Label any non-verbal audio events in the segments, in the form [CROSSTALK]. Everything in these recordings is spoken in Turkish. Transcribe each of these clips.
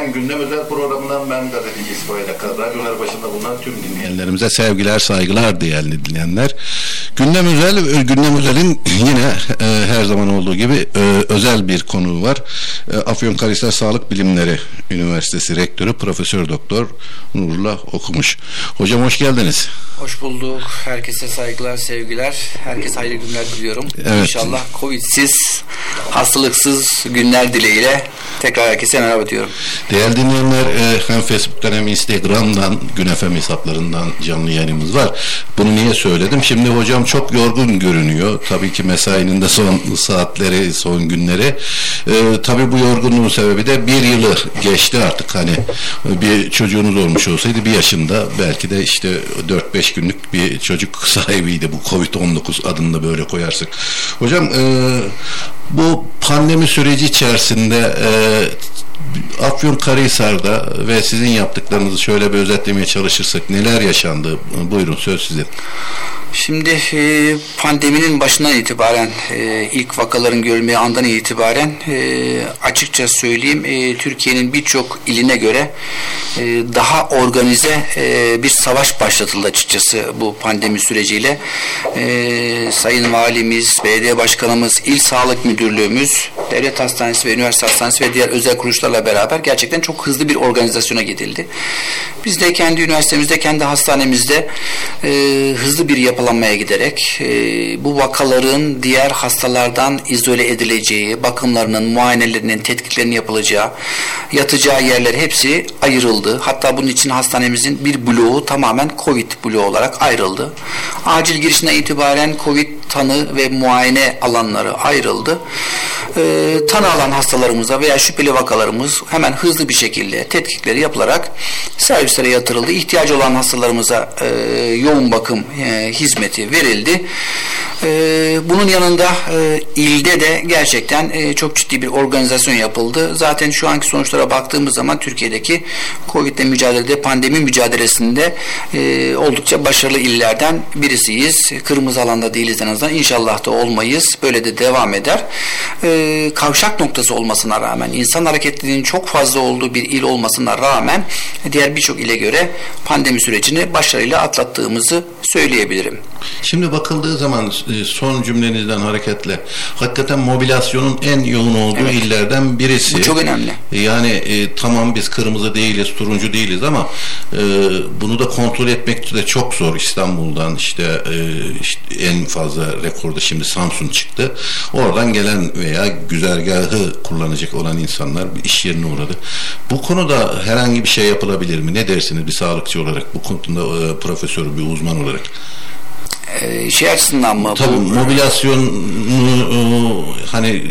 TRT1'den Gündem Özel programından ben gazeteci İsmail Akar. Radyolar başında bulunan tüm dinleyenlerimize sevgiler, saygılar değerli dinleyenler. Gündem Özel, Gündem Özel'in [CLEARS THROAT] yine e, her zaman olduğu gibi e, özel bir konu var. E, Afyonkarahisar Sağlık Bilimleri Üniversitesi Rektörü Profesör Doktor Nurullah Okumuş. Hocam hoş geldiniz. Hoş bulduk. Herkese saygılar, sevgiler. Herkese hayırlı günler diliyorum. Evet. İnşallah Covid'siz, hastalıksız günler dileğiyle tekrar herkese merhaba diyorum. Değerli dinleyenler e, hem Facebook'tan hem Instagram'dan Gün FM hesaplarından canlı yayınımız var. Bunu niye söyledim? Şimdi hocam çok yorgun görünüyor. Tabii ki mesainin de son saatleri, son günleri. E, tabii bu yorgunluğun sebebi de bir yılı geçti artık. Hani bir çocuğunuz olmuş olsaydı bir yaşında belki de işte 4-5 günlük bir çocuk sahibiydi bu Covid-19 adını da böyle koyarsak. Hocam e, bu pandemi süreci içerisinde e, Afyon Karahisar'da ve sizin yaptıklarınızı şöyle bir özetlemeye çalışırsak neler yaşandı? Buyurun söz sizin. Şimdi e, pandeminin başından itibaren e, ilk vakaların görülmeye andan itibaren e, açıkça söyleyeyim e, Türkiye'nin birçok iline göre e, daha organize e, bir savaş başlatıldı açıkçası bu pandemi süreciyle. E, Sayın Valimiz, Belediye Başkanımız, İl Sağlık Müdürlüğümüz, Devlet Hastanesi ve Üniversite Hastanesi ve diğer özel kuruluşlarla beraber gerçekten çok hızlı bir organizasyona gidildi. Biz de kendi üniversitemizde, kendi hastanemizde e, hızlı bir yapı yapılanmaya giderek e, bu vakaların diğer hastalardan izole edileceği, bakımlarının, muayenelerinin, tetkiklerinin yapılacağı, yatacağı yerler hepsi ayrıldı. Hatta bunun için hastanemizin bir bloğu tamamen COVID bloğu olarak ayrıldı. Acil girişine itibaren COVID tanı ve muayene alanları ayrıldı. E, tanı alan hastalarımıza veya şüpheli vakalarımız hemen hızlı bir şekilde tetkikleri yapılarak servislere yatırıldı. İhtiyacı olan hastalarımıza e, yoğun bakım e, hizmeti verildi. E, bunun yanında e, ilde de gerçekten e, çok ciddi bir organizasyon yapıldı. Zaten şu anki sonuçlara baktığımız zaman Türkiye'deki Covid ile mücadelede, pandemi mücadelesinde e, oldukça başarılı illerden birisiyiz. Kırmızı alanda değiliz en azından. İnşallah da olmayız. Böyle de devam eder. E, kavşak noktası olmasına rağmen, insan hareketliliğinin çok fazla olduğu bir il olmasına rağmen diğer birçok ile göre pandemi sürecini başarıyla atlattığımızı söyleyebilirim. Şimdi bakıldığı zaman e, son cümlenizden hareketle hakikaten mobilasyonun en yoğun olduğu evet. illerden birisi. Bu çok önemli. Yani e, tamam biz kırmızı değiliz, turuncu değiliz ama e, bunu da kontrol etmek de çok zor. İstanbul'dan işte, e, işte en fazla rekorda şimdi Samsun çıktı. Oradan gelen veya güzergahı kullanacak olan insanlar bir iş yerine uğradı. Bu konuda herhangi bir şey yapılabilir mi? Ne dersiniz bir sağlıkçı olarak bu konuda e, profesör bir uzman olarak? E, şey açısından mı? Tabii bu, mobilasyonu e, hani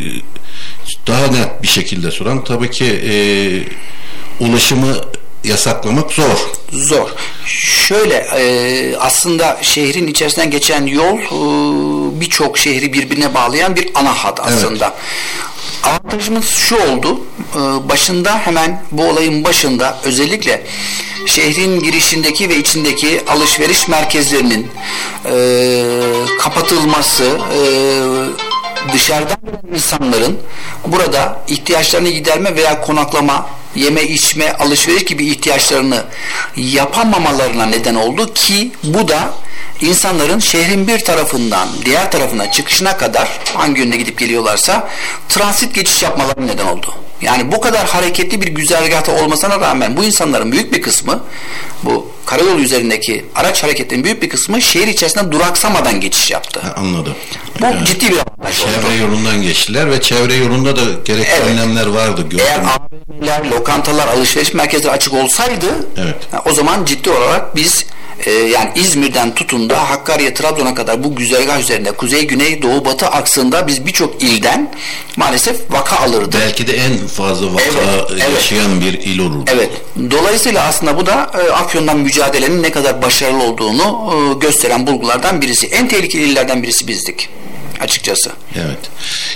daha net bir şekilde soran tabii ki e, ulaşımı yasaklamak zor. Zor. Şöyle e, aslında şehrin içerisinden geçen yol e, birçok şehri birbirine bağlayan bir ana hat aslında. Evet. Avantajımız şu oldu. E, başında hemen bu olayın başında özellikle şehrin girişindeki ve içindeki alışveriş merkezlerinin e, kapatılması, e, dışarıdan insanların burada ihtiyaçlarını giderme veya konaklama, yeme içme, alışveriş gibi ihtiyaçlarını yapamamalarına neden oldu ki bu da insanların şehrin bir tarafından diğer tarafına çıkışına kadar hangi yönde gidip geliyorlarsa transit geçiş yapmaları neden oldu. Yani bu kadar hareketli bir güzergahta olmasına rağmen bu insanların büyük bir kısmı bu karayolu üzerindeki araç hareketinin büyük bir kısmı şehir içerisinde duraksamadan geçiş yaptı. Ha, anladım. Bu yani, ciddi bir avantaj Çevre oldu. yolundan geçtiler ve çevre yolunda da gerekli evet. önlemler vardı. Gördüm. Eğer AVM'ler, lokantalar, alışveriş merkezleri açık olsaydı evet. o zaman ciddi olarak biz e, yani İzmir'den tutun da Hakkari, Trabzon'a kadar bu güzergah üzerinde kuzey, güney, doğu, batı aksında biz birçok ilden maalesef vaka alırdı. Belki de en fazla vaka evet, yaşayan evet. bir il olurdu. Evet. Dolayısıyla aslında bu da e, Afyon'dan mücadelenin ne kadar başarılı olduğunu e, gösteren bulgulardan birisi. En tehlikeli illerden birisi bizdik. Açıkçası. Evet.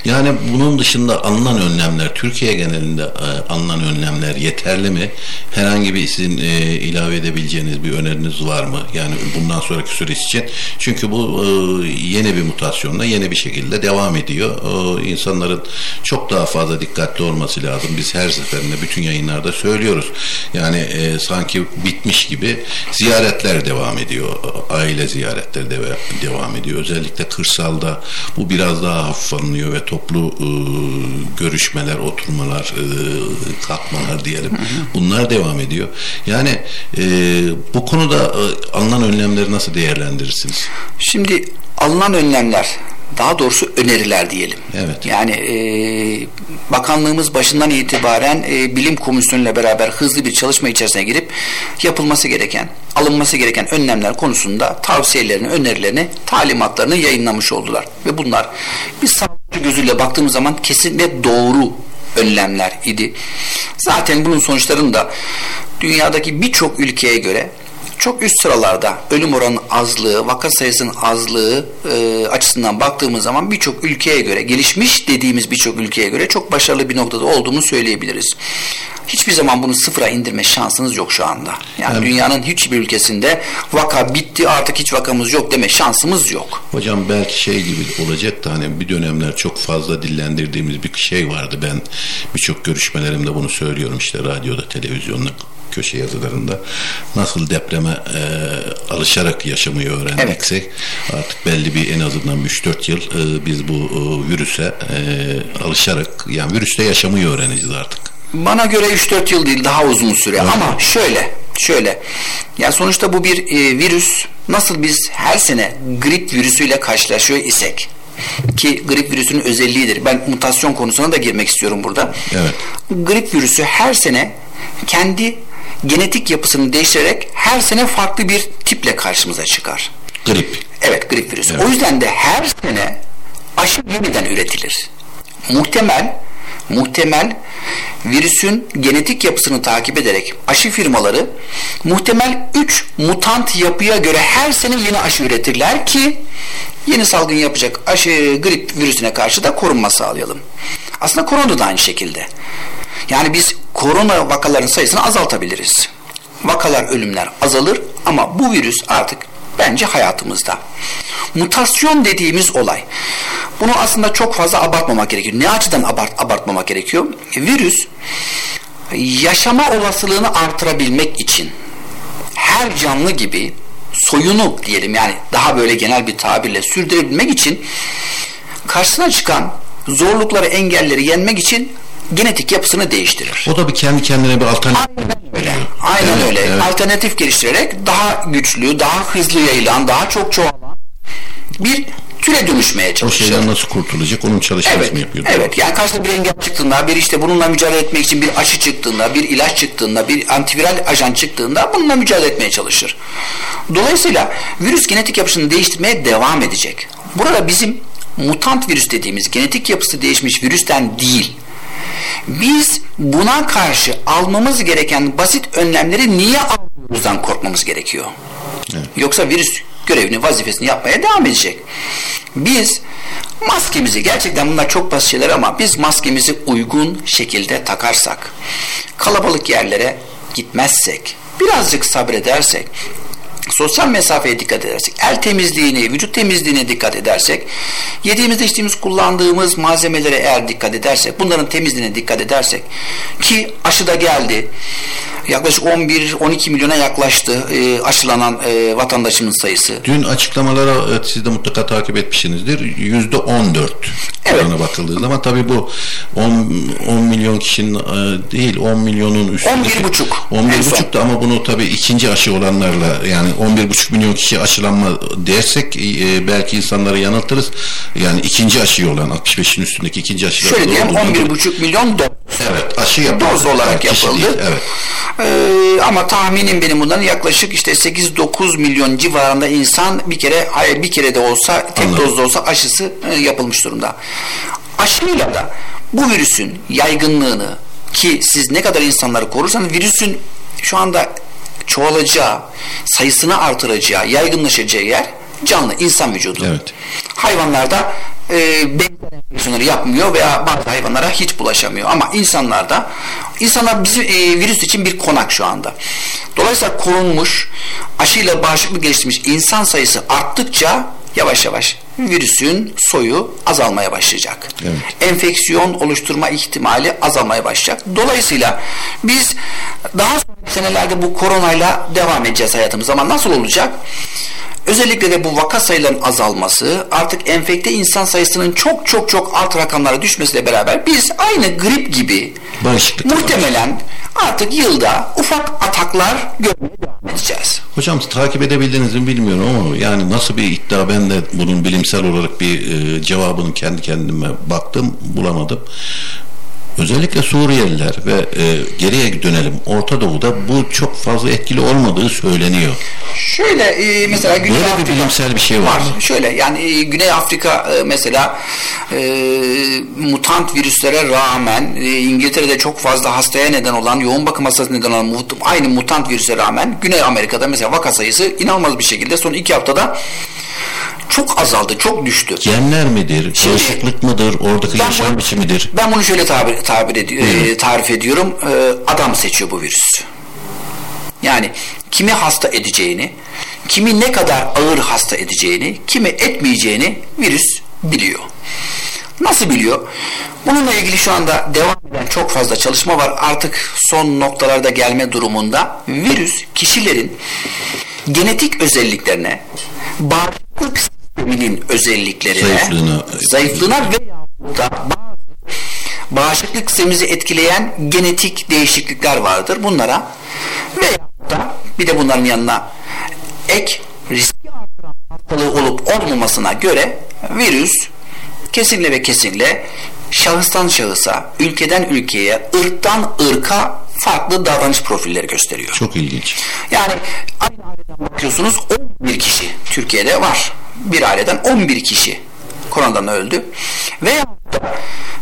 Yani bunun dışında alınan önlemler, Türkiye genelinde e, alınan önlemler yeterli mi? Herhangi bir sizin e, ilave edebileceğiniz bir öneriniz var mı? Yani bundan sonraki süreç için. Çünkü bu e, yeni bir mutasyonla yeni bir şekilde devam ediyor. E, insanların çok daha fazla dikkatli olması lazım. Biz her seferinde bütün yayınlarda söylüyoruz. Yani e, sanki bitmiş gibi ziyaretler devam ediyor. Aile ziyaretleri de devam ediyor. Özellikle kırsalda bu biraz daha hafif alınıyor ve toplu e, görüşmeler, oturmalar, e, kalkmalar diyelim. Bunlar devam ediyor. Yani e, bu konuda e, alınan önlemleri nasıl değerlendirirsiniz? Şimdi alınan önlemler daha doğrusu öneriler diyelim. Evet. Yani e, bakanlığımız başından itibaren e, bilim komisyonuyla beraber hızlı bir çalışma içerisine girip yapılması gereken, alınması gereken önlemler konusunda tavsiyelerini, önerilerini, talimatlarını yayınlamış oldular. Ve bunlar bir sağlıkçı gözüyle baktığımız zaman kesin ve doğru önlemler idi. Zaten bunun sonuçlarını da dünyadaki birçok ülkeye göre çok üst sıralarda ölüm oranı azlığı, vaka sayısının azlığı e, açısından baktığımız zaman birçok ülkeye göre, gelişmiş dediğimiz birçok ülkeye göre çok başarılı bir noktada olduğunu söyleyebiliriz. Hiçbir zaman bunu sıfıra indirme şansınız yok şu anda. Yani evet. dünyanın hiçbir ülkesinde vaka bitti artık hiç vakamız yok deme şansımız yok. Hocam belki şey gibi olacak da hani bir dönemler çok fazla dillendirdiğimiz bir şey vardı. Ben birçok görüşmelerimde bunu söylüyorum işte radyoda, televizyonda köşe yazılarında nasıl depreme e, alışarak yaşamayı öğrendikse evet. artık belli bir en azından 3-4 yıl e, biz bu e, virüse e, alışarak yani virüste yaşamayı öğreneceğiz artık. Bana göre 3-4 yıl değil daha uzun süre evet. ama şöyle şöyle ya sonuçta bu bir e, virüs nasıl biz her sene grip virüsüyle karşılaşıyor isek ki grip virüsünün özelliğidir. Ben mutasyon konusuna da girmek istiyorum burada. Evet. Grip virüsü her sene kendi genetik yapısını değiştirerek her sene farklı bir tiple karşımıza çıkar. Grip. Evet grip virüsü. Evet. O yüzden de her sene aşı yeniden üretilir. Muhtemel muhtemel virüsün genetik yapısını takip ederek aşı firmaları muhtemel 3 mutant yapıya göre her sene yeni aşı üretirler ki yeni salgın yapacak aşı grip virüsüne karşı da korunma sağlayalım. Aslında korona da aynı şekilde. Yani biz korona vakaların sayısını azaltabiliriz. Vakalar, ölümler azalır ama bu virüs artık bence hayatımızda. Mutasyon dediğimiz olay. Bunu aslında çok fazla abartmamak gerekiyor. Ne açıdan abart, abartmamak gerekiyor? Virüs yaşama olasılığını artırabilmek için her canlı gibi soyunu diyelim yani daha böyle genel bir tabirle sürdürebilmek için karşısına çıkan zorlukları, engelleri yenmek için genetik yapısını değiştirir. O da bir kendi kendine bir alternatif. Aynen öyle. Aynen evet, öyle. Evet. Alternatif geliştirerek daha güçlü, daha hızlı yayılan, daha çok çoğalan bir türe dönüşmeye çalışıyor. O şeyden nasıl kurtulacak onun çalışmasını evet, yapıyor. Evet yani karşısında bir engel çıktığında bir işte bununla mücadele etmek için bir aşı çıktığında bir ilaç çıktığında bir antiviral ajan çıktığında bununla mücadele etmeye çalışır. Dolayısıyla virüs genetik yapısını değiştirmeye devam edecek. Burada bizim mutant virüs dediğimiz genetik yapısı değişmiş virüsten değil biz buna karşı almamız gereken basit önlemleri niye aldığımızdan korkmamız gerekiyor. Evet. Yoksa virüs görevini, vazifesini yapmaya devam edecek. Biz maskemizi, gerçekten bunlar çok basit şeyler ama biz maskemizi uygun şekilde takarsak, kalabalık yerlere gitmezsek, birazcık sabredersek, sosyal mesafeye dikkat edersek, el temizliğini, vücut temizliğine dikkat edersek, yediğimizde içtiğimiz, kullandığımız malzemelere eğer dikkat edersek, bunların temizliğine dikkat edersek ki aşı da geldi, yaklaşık 11-12 milyona yaklaştı e, aşılanan e, vatandaşımız sayısı. Dün açıklamalara evet, siz de mutlaka takip etmişsinizdir. Yüzde 14 evet. orana bakıldığı zaman tabii bu 10, 10 milyon kişinin e, değil 10 milyonun üstünde. 11 buçuk. 11 buçuk da ama bunu tabii ikinci aşı olanlarla yani 11 buçuk milyon kişi aşılanma dersek e, belki insanları yanıltırız. Yani ikinci aşıyı olan 65'in üstündeki ikinci aşı. Şöyle diyelim 11 buçuk milyon doz. Evet aşı yapıldı. Doz olarak yani yapıldı. Değil, evet. Ee, ama tahminim benim bundan yaklaşık işte 8-9 milyon civarında insan bir kere hayır bir kere de olsa tek Anladım. dozda olsa aşısı e, yapılmış durumda. Aşıyla da bu virüsün yaygınlığını ki siz ne kadar insanları korursanız virüsün şu anda çoğalacağı, sayısını artıracağı, yaygınlaşacağı yer canlı insan vücudu. Evet. Hayvanlarda e, benzer enfeksiyonları yapmıyor veya bazı hayvanlara hiç bulaşamıyor. Ama insanlarda insanlar bizim e, virüs için bir konak şu anda. Dolayısıyla korunmuş, aşıyla bağışıklık geliştirmiş insan sayısı arttıkça yavaş yavaş virüsün soyu azalmaya başlayacak. Evet. Enfeksiyon oluşturma ihtimali azalmaya başlayacak. Dolayısıyla biz daha sonraki senelerde bu koronayla devam edeceğiz hayatımız ama nasıl olacak? Özellikle de bu vaka sayılarının azalması, artık enfekte insan sayısının çok çok çok alt rakamlara düşmesiyle beraber biz aynı grip gibi Bağışıklık muhtemelen var. artık yılda ufak ataklar görmeye devam edeceğiz. Hocam takip edebildiniz mi bilmiyorum ama yani nasıl bir iddia ben de bunun bilimsel olarak bir e, cevabını kendi kendime baktım bulamadım. Özellikle Suriyeliler ve e, geriye dönelim Orta Doğu'da bu çok fazla etkili olmadığı söyleniyor. Şöyle e, mesela Güney Böyle Afrika, bir bilimsel bir şey var, var. mı? Şöyle yani e, Güney Afrika e, mesela e, mutant virüslere rağmen e, İngiltere'de çok fazla hastaya neden olan yoğun bakım hastası neden olan aynı mutant virüse rağmen Güney Amerika'da mesela vaka sayısı inanılmaz bir şekilde son iki haftada çok azaldı, çok düştü. Genler midir, bağışıklık mıdır, oradaki yaşam bunu, biçimidir? Ben bunu şöyle tabir, tabir edi, e, tarif ediyorum. E, adam seçiyor bu virüs. Yani kimi hasta edeceğini, kimi ne kadar ağır hasta edeceğini, kimi etmeyeceğini virüs biliyor. Nasıl biliyor? Bununla ilgili şu anda devam eden çok fazla çalışma var. Artık son noktalarda gelme durumunda virüs kişilerin genetik özelliklerine, bağışıklık sisteminin özelliklerine, zayıflığına, zayıflığına ve da bağışıklık sistemimizi etkileyen genetik değişiklikler vardır. Bunlara veya da bir de bunların yanına ek riski artıran hastalığı olup olmamasına göre virüs kesinle ve kesinle şahıstan şahısa, ülkeden ülkeye, ırktan ırka farklı davranış profilleri gösteriyor. Çok ilginç. Yani aynı aileden bakıyorsunuz 11 kişi Türkiye'de var. Bir aileden 11 kişi koronadan öldü. Veya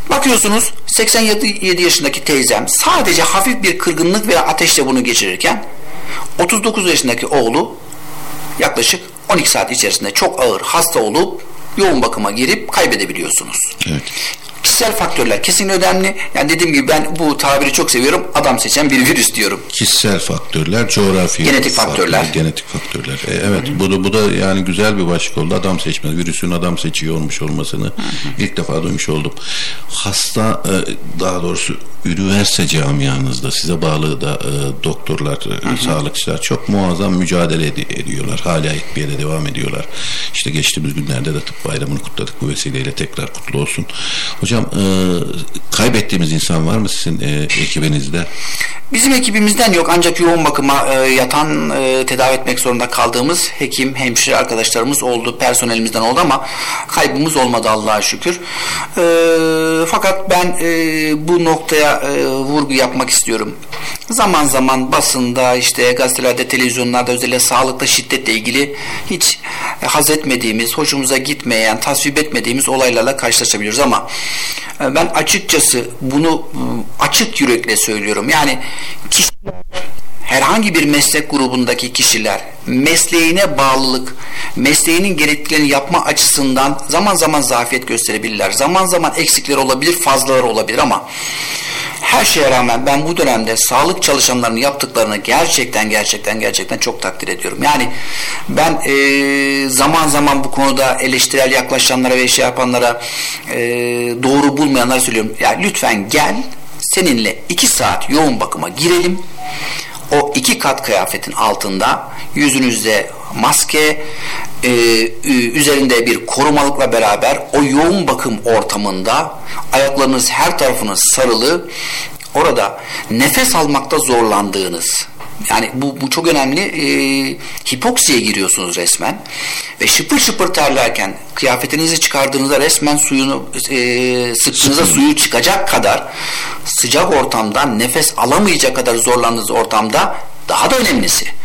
bakıyorsunuz 87 yaşındaki teyzem sadece hafif bir kırgınlık veya ateşle bunu geçirirken 39 yaşındaki oğlu yaklaşık 12 saat içerisinde çok ağır hasta olup yoğun bakıma girip kaybedebiliyorsunuz. Evet kişisel faktörler kesin önemli. Yani dediğim gibi ben bu tabiri çok seviyorum. Adam seçen bir virüs diyorum. Kişisel faktörler, coğrafi genetik faktörler. faktörler genetik faktörler. E, evet Hı-hı. bu da bu da yani güzel bir başlık oldu. Adam seçme, virüsün adam seçiyor olmuş olmasını Hı-hı. ilk defa duymuş oldum. Hasta e, daha doğrusu üniversite camianızda size bağlı da e, doktorlar, Hı-hı. sağlıkçılar çok muazzam mücadele ed- ediyorlar. Hala ekmeğe devam ediyorlar. İşte geçtiğimiz günlerde de tıp bayramını kutladık. Bu vesileyle tekrar kutlu olsun. Hocam Hocam e, kaybettiğimiz insan var mı sizin e, ekibinizde? Bizim ekibimizden yok ancak yoğun bakıma e, yatan e, tedavi etmek zorunda kaldığımız hekim, hemşire arkadaşlarımız oldu, personelimizden oldu ama kaybımız olmadı Allah'a şükür. E, fakat ben e, bu noktaya e, vurgu yapmak istiyorum. Zaman zaman basında işte gazetelerde, televizyonlarda özellikle sağlıkta şiddetle ilgili hiç e, haz etmediğimiz, hoşumuza gitmeyen, tasvip etmediğimiz olaylarla karşılaşabiliyoruz ama ben açıkçası bunu e, açık yürekle söylüyorum. Yani kişiler herhangi bir meslek grubundaki kişiler mesleğine bağlılık, mesleğinin gerektiğini yapma açısından zaman zaman zafiyet gösterebilirler. Zaman zaman eksikler olabilir, fazlalar olabilir ama her şeye rağmen ben bu dönemde sağlık çalışanlarının yaptıklarını gerçekten gerçekten gerçekten çok takdir ediyorum. Yani ben e, zaman zaman bu konuda eleştirel yaklaşanlara ve şey yapanlara e, doğru bulmayanlara söylüyorum. Ya yani lütfen gel seninle iki saat yoğun bakıma girelim. O iki kat kıyafetin altında yüzünüzde maske, e, üzerinde bir korumalıkla beraber o yoğun bakım ortamında ayaklarınız her tarafınız sarılı orada nefes almakta zorlandığınız yani bu, bu çok önemli e, hipoksiye giriyorsunuz resmen ve şıpır şıpır terlerken kıyafetinizi çıkardığınızda resmen suyunu e, sıktığınızda suyu çıkacak kadar sıcak ortamda nefes alamayacak kadar zorlandığınız ortamda daha da önemlisi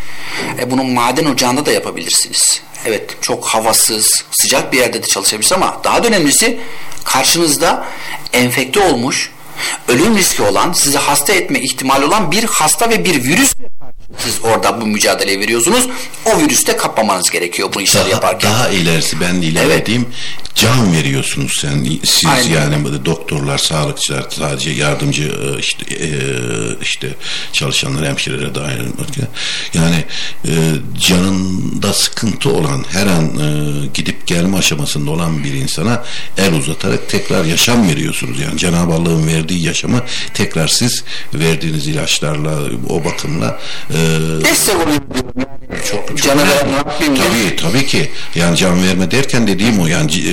e, bunu maden ocağında da yapabilirsiniz. Evet çok havasız, sıcak bir yerde de çalışabilirsiniz ama daha da önemlisi karşınızda enfekte olmuş, ölüm riski olan, sizi hasta etme ihtimali olan bir hasta ve bir virüs siz orada bu mücadele veriyorsunuz. O virüste kapmamanız gerekiyor bu işleri daha, yaparken. Daha ilerisi ben de ilave Evet. Can veriyorsunuz sen. Siz Aynen. yani doktorlar, sağlıkçılar, sadece yardımcı e, işte e, işte çalışanlar, hemşirelere dahil olmak üzere. Yani e, canında sıkıntı olan her an e, gidip gelme aşamasında olan bir insana el uzatarak tekrar yaşam veriyorsunuz. Yani Cenab-ı Allah'ın verdiği yaşamı tekrar siz verdiğiniz ilaçlarla, o bakımla e, Destek oluyor diyorum. Çok, çok Canı de- Tabii tabii ki. Yani can verme derken dediğim o yani e,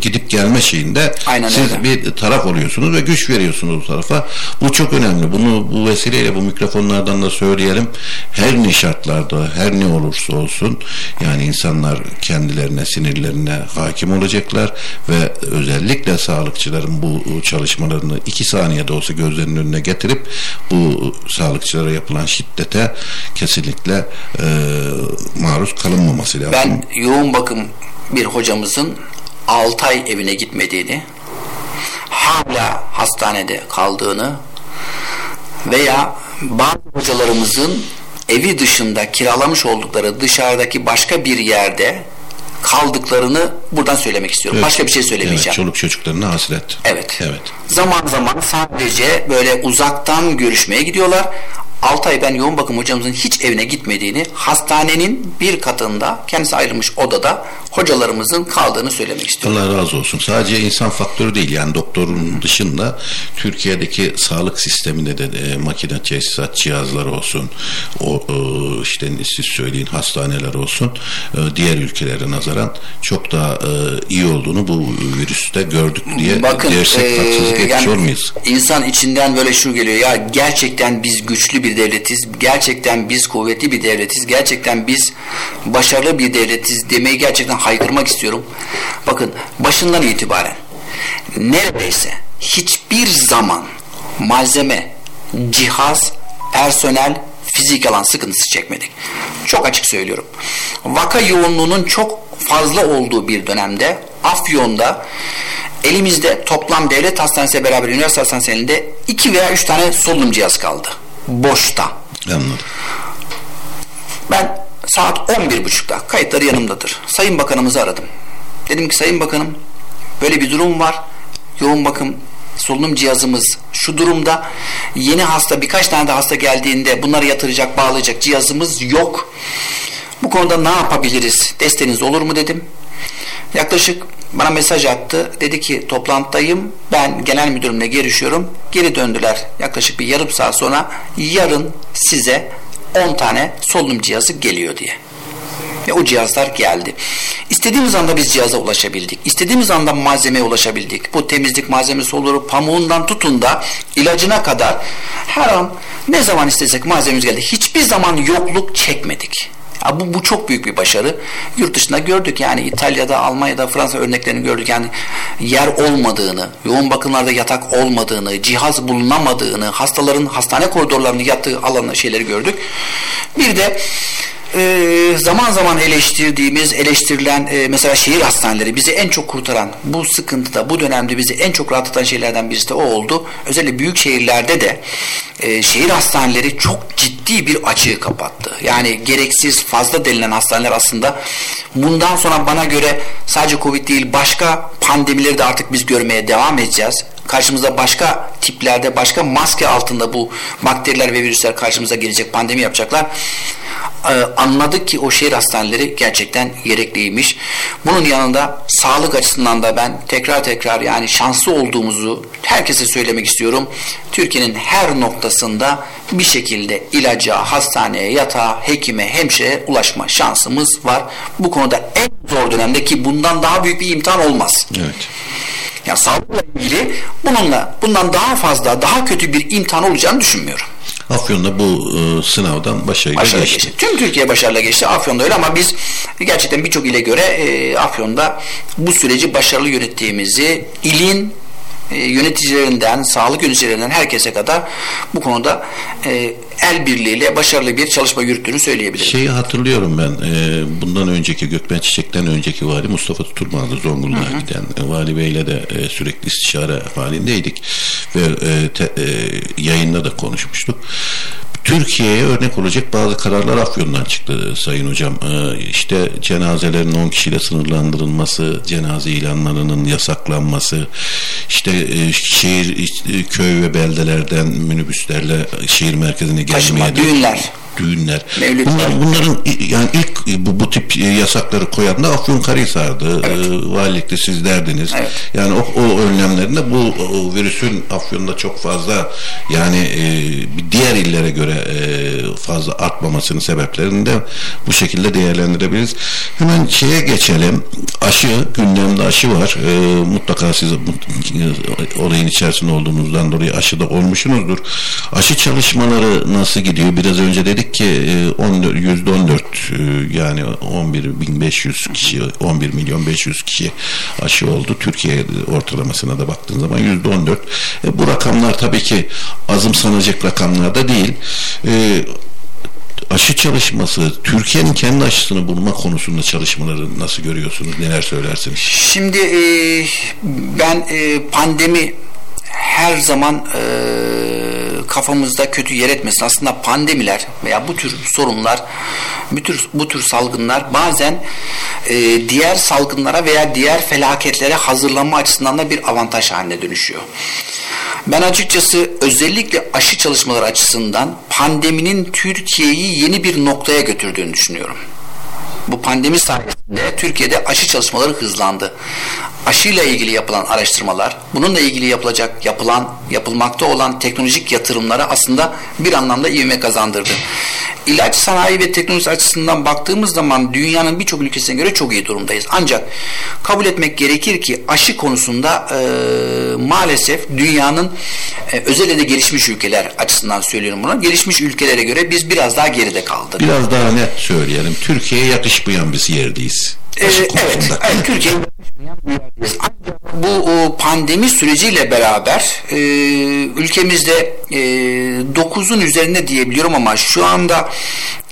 gidip gelme şeyinde Aynen siz öyle. bir taraf oluyorsunuz ve güç veriyorsunuz o tarafa. Bu çok önemli. Bunu bu vesileyle bu mikrofonlardan da söyleyelim. Her ne şartlarda, her ne olursa olsun yani insanlar kendilerine, sinirlerine hakim olacaklar ve özellikle sağlıkçıların bu çalışmalarını iki saniyede olsa gözlerinin önüne getirip bu sağlıkçılara yapılan şiddete kesinlikle e, maruz kalınmaması lazım. Ben yoğun bakım bir hocamızın 6 ay evine gitmediğini, hala hastanede kaldığını veya bazı hocalarımızın evi dışında kiralamış oldukları dışarıdaki başka bir yerde kaldıklarını buradan söylemek istiyorum. Evet. Başka bir şey Evet, söylemeyeceğim. çoluk çocuklarına hasret. Evet. Evet. Zaman zaman sadece böyle uzaktan görüşmeye gidiyorlar. 6 ay ben yoğun bakım hocamızın hiç evine gitmediğini, hastanenin bir katında kendisi ayrılmış odada hocalarımızın kaldığını söylemek istiyorum. Allah razı olsun. Sadece insan faktörü değil yani doktorun dışında Türkiye'deki sağlık sisteminde de e, makine tesisat cihazları olsun, o e, işte siz söyleyin hastaneler olsun, e, diğer ülkelere nazaran çok daha e, iyi olduğunu bu virüste gördük diye Bakın dersek eee, haksızlık etmiş yani olmayız. insan içinden böyle şu geliyor ya gerçekten biz güçlü bir devletiz, gerçekten biz kuvvetli bir devletiz, gerçekten biz başarılı bir devletiz demeyi gerçekten haykırmak istiyorum. Bakın başından itibaren neredeyse hiçbir zaman malzeme, cihaz, personel, fizik alan sıkıntısı çekmedik. Çok açık söylüyorum. Vaka yoğunluğunun çok fazla olduğu bir dönemde Afyon'da elimizde toplam devlet hastanesi beraber üniversite hastanesinde iki veya üç tane solunum cihazı kaldı. Boşta. Anladım. Ben saat 11.30'da kayıtları yanımdadır. Sayın Bakanımızı aradım. Dedim ki Sayın Bakanım böyle bir durum var. Yoğun bakım solunum cihazımız şu durumda. Yeni hasta birkaç tane de hasta geldiğinde bunları yatıracak bağlayacak cihazımız yok. Bu konuda ne yapabiliriz? Desteğiniz olur mu dedim. Yaklaşık bana mesaj attı. Dedi ki toplantıdayım. Ben genel müdürümle görüşüyorum. Geri döndüler. Yaklaşık bir yarım saat sonra yarın size 10 tane solunum cihazı geliyor diye. Ve o cihazlar geldi. İstediğimiz anda biz cihaza ulaşabildik. İstediğimiz anda malzemeye ulaşabildik. Bu temizlik malzemesi olur, pamuğundan tutun da ilacına kadar her an ne zaman istesek malzememiz geldi. Hiçbir zaman yokluk çekmedik. Ya bu, bu çok büyük bir başarı. Yurt dışında gördük yani İtalya'da, Almanya'da, Fransa örneklerini gördük. Yani yer olmadığını, yoğun bakımlarda yatak olmadığını, cihaz bulunamadığını, hastaların hastane koridorlarında yattığı alanı şeyleri gördük. Bir de e, zaman zaman eleştirdiğimiz, eleştirilen e, mesela şehir hastaneleri bizi en çok kurtaran, bu sıkıntıda, bu dönemde bizi en çok rahatlatan şeylerden birisi de o oldu. Özellikle büyük şehirlerde de e, şehir hastaneleri çok ciddi bir açığı kapattı. Yani gereksiz fazla denilen hastaneler aslında bundan sonra bana göre sadece Covid değil başka pandemileri de artık biz görmeye devam edeceğiz karşımıza başka tiplerde, başka maske altında bu bakteriler ve virüsler karşımıza gelecek, pandemi yapacaklar. Ee, anladık ki o şehir hastaneleri gerçekten gerekliymiş. Bunun yanında sağlık açısından da ben tekrar tekrar yani şanslı olduğumuzu herkese söylemek istiyorum. Türkiye'nin her noktasında bir şekilde ilaca, hastaneye, yatağa, hekime, hemşireye ulaşma şansımız var. Bu konuda en zor dönemde ki bundan daha büyük bir imtihan olmaz. Evet. Ya sağlıkla ilgili bununla bundan daha fazla daha kötü bir imtihan olacağını düşünmüyorum. Afyon'da bu e, sınavdan başarıyla Başarılı geçti. geçti. Tüm Türkiye başarılı geçti. Afyon'da öyle ama biz gerçekten birçok ile göre e, Afyon'da bu süreci başarılı yönettiğimizi ilin e, yöneticilerinden, sağlık yöneticilerinden herkese kadar bu konuda e, el birliğiyle başarılı bir çalışma yürüttüğünü söyleyebilirim. Şeyi hatırlıyorum ben. e, bundan önceki Gökmen Çiçek'ten önceki vali Mustafa Tuturmaz'dı Zonguldak'a giden. Vali Bey'le de e, sürekli istişare halindeydik ve e, te- e, yayında da konuşmuştuk. Türkiye'ye örnek olacak bazı kararlar Afyon'dan çıktı Sayın Hocam. Ee, işte cenazelerin 10 kişiyle sınırlandırılması, cenaze ilanlarının yasaklanması, işte e, şehir, köy ve beldelerden minibüslerle şehir merkezine gelmeye... Taşıma, düğünler düğünler. Bunlar, bunların yani ilk bu, bu tip yasakları koyan da Afyonkarahisar'dı. Evet. E, valilikte siz derdiniz. Evet. Yani o, o önlemlerinde bu o virüsün Afyon'da çok fazla yani e, diğer illere göre e, fazla artmamasının sebeplerini de bu şekilde değerlendirebiliriz. Hemen şeye geçelim. Aşı, gündemde aşı var. E, mutlaka siz olayın içerisinde olduğunuzdan dolayı aşıda olmuşsunuzdur. Aşı çalışmaları nasıl gidiyor? Biraz önce dedik ki e, yüzde 14 e, yani 11.500 kişi 11 milyon 500 kişi aşı oldu. Türkiye ortalamasına da baktığın zaman yüzde 14. E, bu rakamlar tabii ki azımsanacak rakamlar da değil. Aşı çalışması, Türkiye'nin kendi aşısını bulma konusunda çalışmaları nasıl görüyorsunuz? Neler söylersiniz? Şimdi e, ben e, pandemi her zaman e, kafamızda kötü yer etmesin. Aslında pandemiler veya bu tür sorunlar, bu tür, bu tür salgınlar bazen e, diğer salgınlara veya diğer felaketlere hazırlanma açısından da bir avantaj haline dönüşüyor. Ben açıkçası özellikle aşı çalışmaları açısından pandeminin Türkiye'yi yeni bir noktaya götürdüğünü düşünüyorum. Bu pandemi sayesinde Türkiye'de aşı çalışmaları hızlandı aşıyla ilgili yapılan araştırmalar, bununla ilgili yapılacak, yapılan, yapılmakta olan teknolojik yatırımlara aslında bir anlamda ivme kazandırdı. İlaç sanayi ve teknoloji açısından baktığımız zaman dünyanın birçok ülkesine göre çok iyi durumdayız. Ancak kabul etmek gerekir ki aşı konusunda e, maalesef dünyanın e, özellikle de gelişmiş ülkeler açısından söylüyorum bunu. Gelişmiş ülkelere göre biz biraz daha geride kaldık. Biraz daha net söyleyelim. Türkiye'ye yakışmayan bir yerdeyiz. Ee, evet, evet Türkiye'ye ancak bu o pandemi süreciyle beraber e, ülkemizde e, 9'un üzerinde diyebiliyorum ama şu anda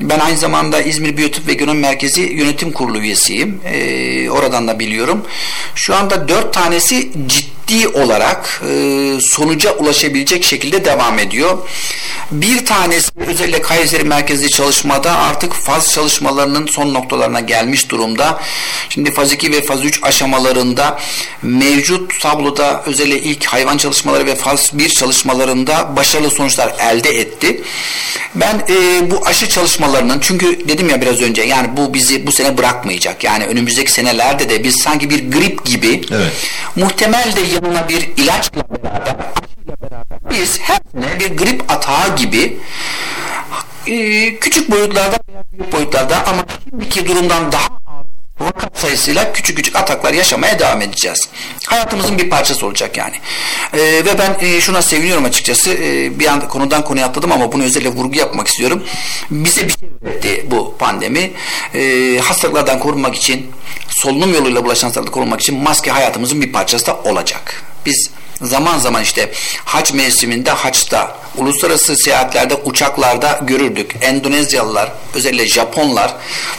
ben aynı zamanda İzmir Biyotip ve Genomi Merkezi Yönetim Kurulu üyesiyim. E, oradan da biliyorum. Şu anda 4 tanesi ciddi olarak e, sonuca ulaşabilecek şekilde devam ediyor. Bir tanesi özellikle Kayseri merkezli çalışmada artık faz çalışmalarının son noktalarına gelmiş durumda. Şimdi faz 2 ve faz 3 aşamalarında mevcut tabloda özellikle ilk hayvan çalışmaları ve faz 1 çalışmalarında başarılı sonuçlar elde etti. Ben e, bu aşı çalışmalarının çünkü dedim ya biraz önce yani bu bizi bu sene bırakmayacak. Yani önümüzdeki senelerde de biz sanki bir grip gibi evet. muhtemel de yanına bir ilaçla beraber aşıyla beraber biz her sene bir grip atağı gibi e, küçük boyutlarda veya büyük boyutlarda ama şimdiki durumdan daha vakat sayısıyla küçük küçük ataklar yaşamaya devam edeceğiz. Hayatımızın bir parçası olacak yani. Ee, ve ben e, şuna seviniyorum açıkçası. E, bir an konudan konuya atladım ama bunu özellikle vurgu yapmak istiyorum. Bize bir şey öğretti bu pandemi. E, hastalıklardan korunmak için, solunum yoluyla bulaşan hastalıklardan korunmak için maske hayatımızın bir parçası da olacak. Biz zaman zaman işte haç mevsiminde haçta, uluslararası seyahatlerde uçaklarda görürdük. Endonezyalılar, özellikle Japonlar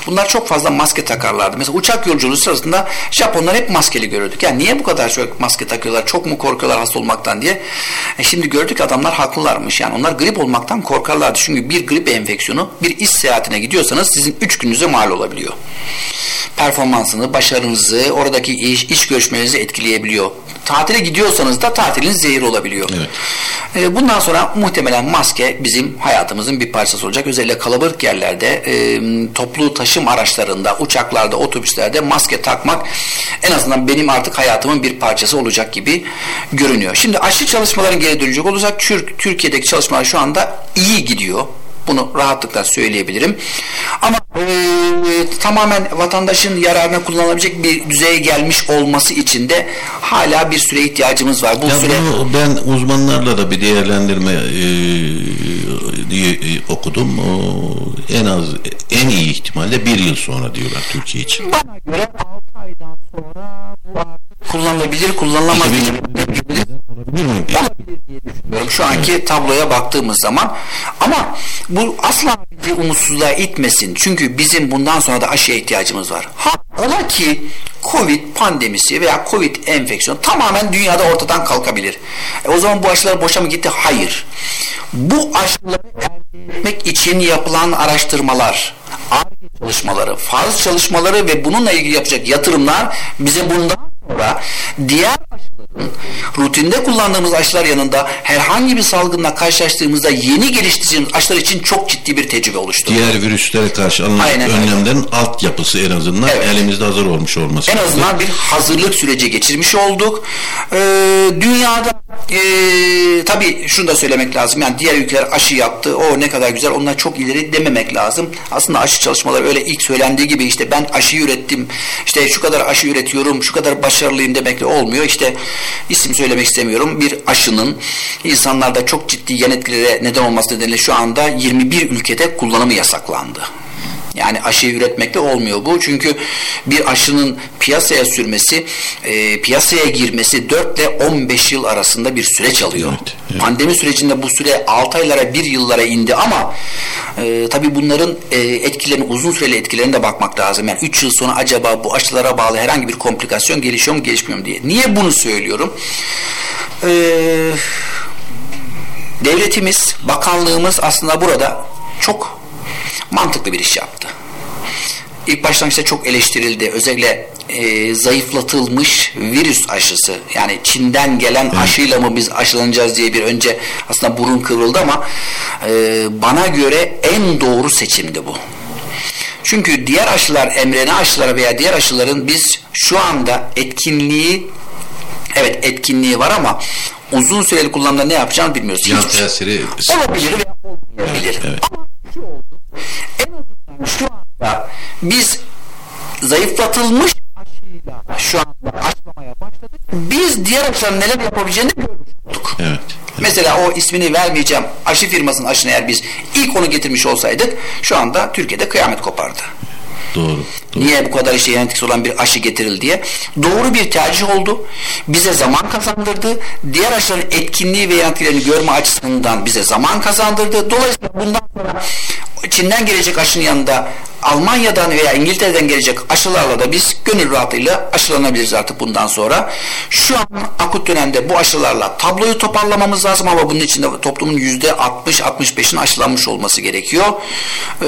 bunlar çok fazla maske takarlardı. Mesela uçak yolculuğu sırasında Japonlar hep maskeli görürdük. Yani niye bu kadar çok maske takıyorlar? Çok mu korkuyorlar hasta olmaktan diye. E şimdi gördük adamlar haklılarmış. Yani onlar grip olmaktan korkarlardı. Çünkü bir grip enfeksiyonu bir iş seyahatine gidiyorsanız sizin 3 gününüze mal olabiliyor. Performansını, başarınızı, oradaki iş, iş görüşmenizi etkileyebiliyor. Tatile gidiyorsanız da tatilin zehir olabiliyor. Evet. E, bundan sonra muhtemelen maske bizim hayatımızın bir parçası olacak. Özellikle kalabalık yerlerde, e, toplu taşım araçlarında, uçaklarda, otobüslerde maske takmak en azından benim artık hayatımın bir parçası olacak gibi görünüyor. Şimdi aşı çalışmaların geri dönecek olacak. Türkiye'deki çalışmalar şu anda iyi gidiyor. Bunu rahatlıkla söyleyebilirim. Ama e, tamamen vatandaşın yararına kullanılabilecek bir düzeye gelmiş olması için de hala bir süre ihtiyacımız var. Bu ya süre bunu ben uzmanlarla da bir değerlendirme e, diye e, okudum. O, en az en iyi ihtimalle bir yıl sonra diyorlar Türkiye için. Bana göre 6 aydan kullanılabilir, kullanılamaz. olabilir mi? Olabilir diye düşünüyorum şu anki tabloya baktığımız zaman. Ama bu asla bizi umutsuzluğa itmesin. Çünkü bizim bundan sonra da aşıya ihtiyacımız var. Ha, ola ki Covid pandemisi veya Covid enfeksiyon tamamen dünyada ortadan kalkabilir. E, o zaman bu aşılar boşa mı gitti? Hayır. Bu aşıları elde etmek için yapılan araştırmalar, çalışmaları, farz çalışmaları ve bununla ilgili yapacak yatırımlar bize bundan sonra diğer aşıların rutinde kullandığımız aşılar yanında herhangi bir salgınla karşılaştığımızda yeni geliştireceğimiz aşılar için çok ciddi bir tecrübe oluştu. Diğer virüslere karşı alınan Aynen önlemlerin altyapısı en azından Evet. elimizde hazır olmuş olması. En lazım. azından bir hazırlık süreci geçirmiş olduk. Ee, dünyada e, tabii şunu da söylemek lazım. Yani diğer ülkeler aşı yaptı. O ne kadar güzel. Onlar çok ileri dememek lazım. Aslında aşı çalışmaları öyle ilk söylendiği gibi işte ben aşı ürettim. işte şu kadar aşı üretiyorum. Şu kadar başarılıyım demekle olmuyor. İşte isim söylemek istemiyorum. Bir aşının insanlarda çok ciddi yan etkilere neden olması nedeniyle şu anda 21 ülkede kullanımı yasaklandı. Yani aşı üretmekle olmuyor bu. Çünkü bir aşının piyasaya sürmesi, e, piyasaya girmesi 4 ile 15 yıl arasında bir süreç alıyor. Evet, evet. Pandemi sürecinde bu süre 6 aylara 1 yıllara indi ama e, tabii bunların e, etkilerini, uzun süreli etkilerine de bakmak lazım. Yani 3 yıl sonra acaba bu aşılara bağlı herhangi bir komplikasyon gelişiyor mu gelişmiyor mu diye. Niye bunu söylüyorum? Eee devletimiz, bakanlığımız aslında burada çok mantıklı bir iş yaptı. İlk başlangıçta çok eleştirildi. Özellikle e, zayıflatılmış virüs aşısı yani Çin'den gelen aşıyla mı biz aşılanacağız diye bir önce aslında burun kıvrıldı ama e, bana göre en doğru seçimdi bu. Çünkü diğer aşılar, mRNA aşıları veya diğer aşıların biz şu anda etkinliği evet etkinliği var ama uzun süreli kullanımda ne yapacağını bilmiyoruz. Yan tesiri olabilir veya olmayabilir. Ama şu oldu. En azından şu anda biz zayıflatılmış aşıyla şu anda aşılamaya başladık. Biz diğer aşıların neler yapabileceğini görmüş olduk. Evet. Mesela o ismini vermeyeceğim aşı firmasının aşını eğer biz ilk onu getirmiş olsaydık şu anda Türkiye'de kıyamet kopardı. Doğru. doğru. Niye bu kadar işte genetik olan bir aşı getirildi diye. Doğru bir tercih oldu. Bize zaman kazandırdı. Diğer aşıların etkinliği ve etkilerini görme açısından bize zaman kazandırdı. Dolayısıyla bundan sonra Çin'den gelecek aşının yanında Almanya'dan veya İngiltere'den gelecek aşılarla da biz gönül rahatlığıyla aşılanabiliriz artık bundan sonra. Şu an akut dönemde bu aşılarla tabloyu toparlamamız lazım ama bunun için de toplumun yüzde 60-65'in aşılanmış olması gerekiyor. Ee,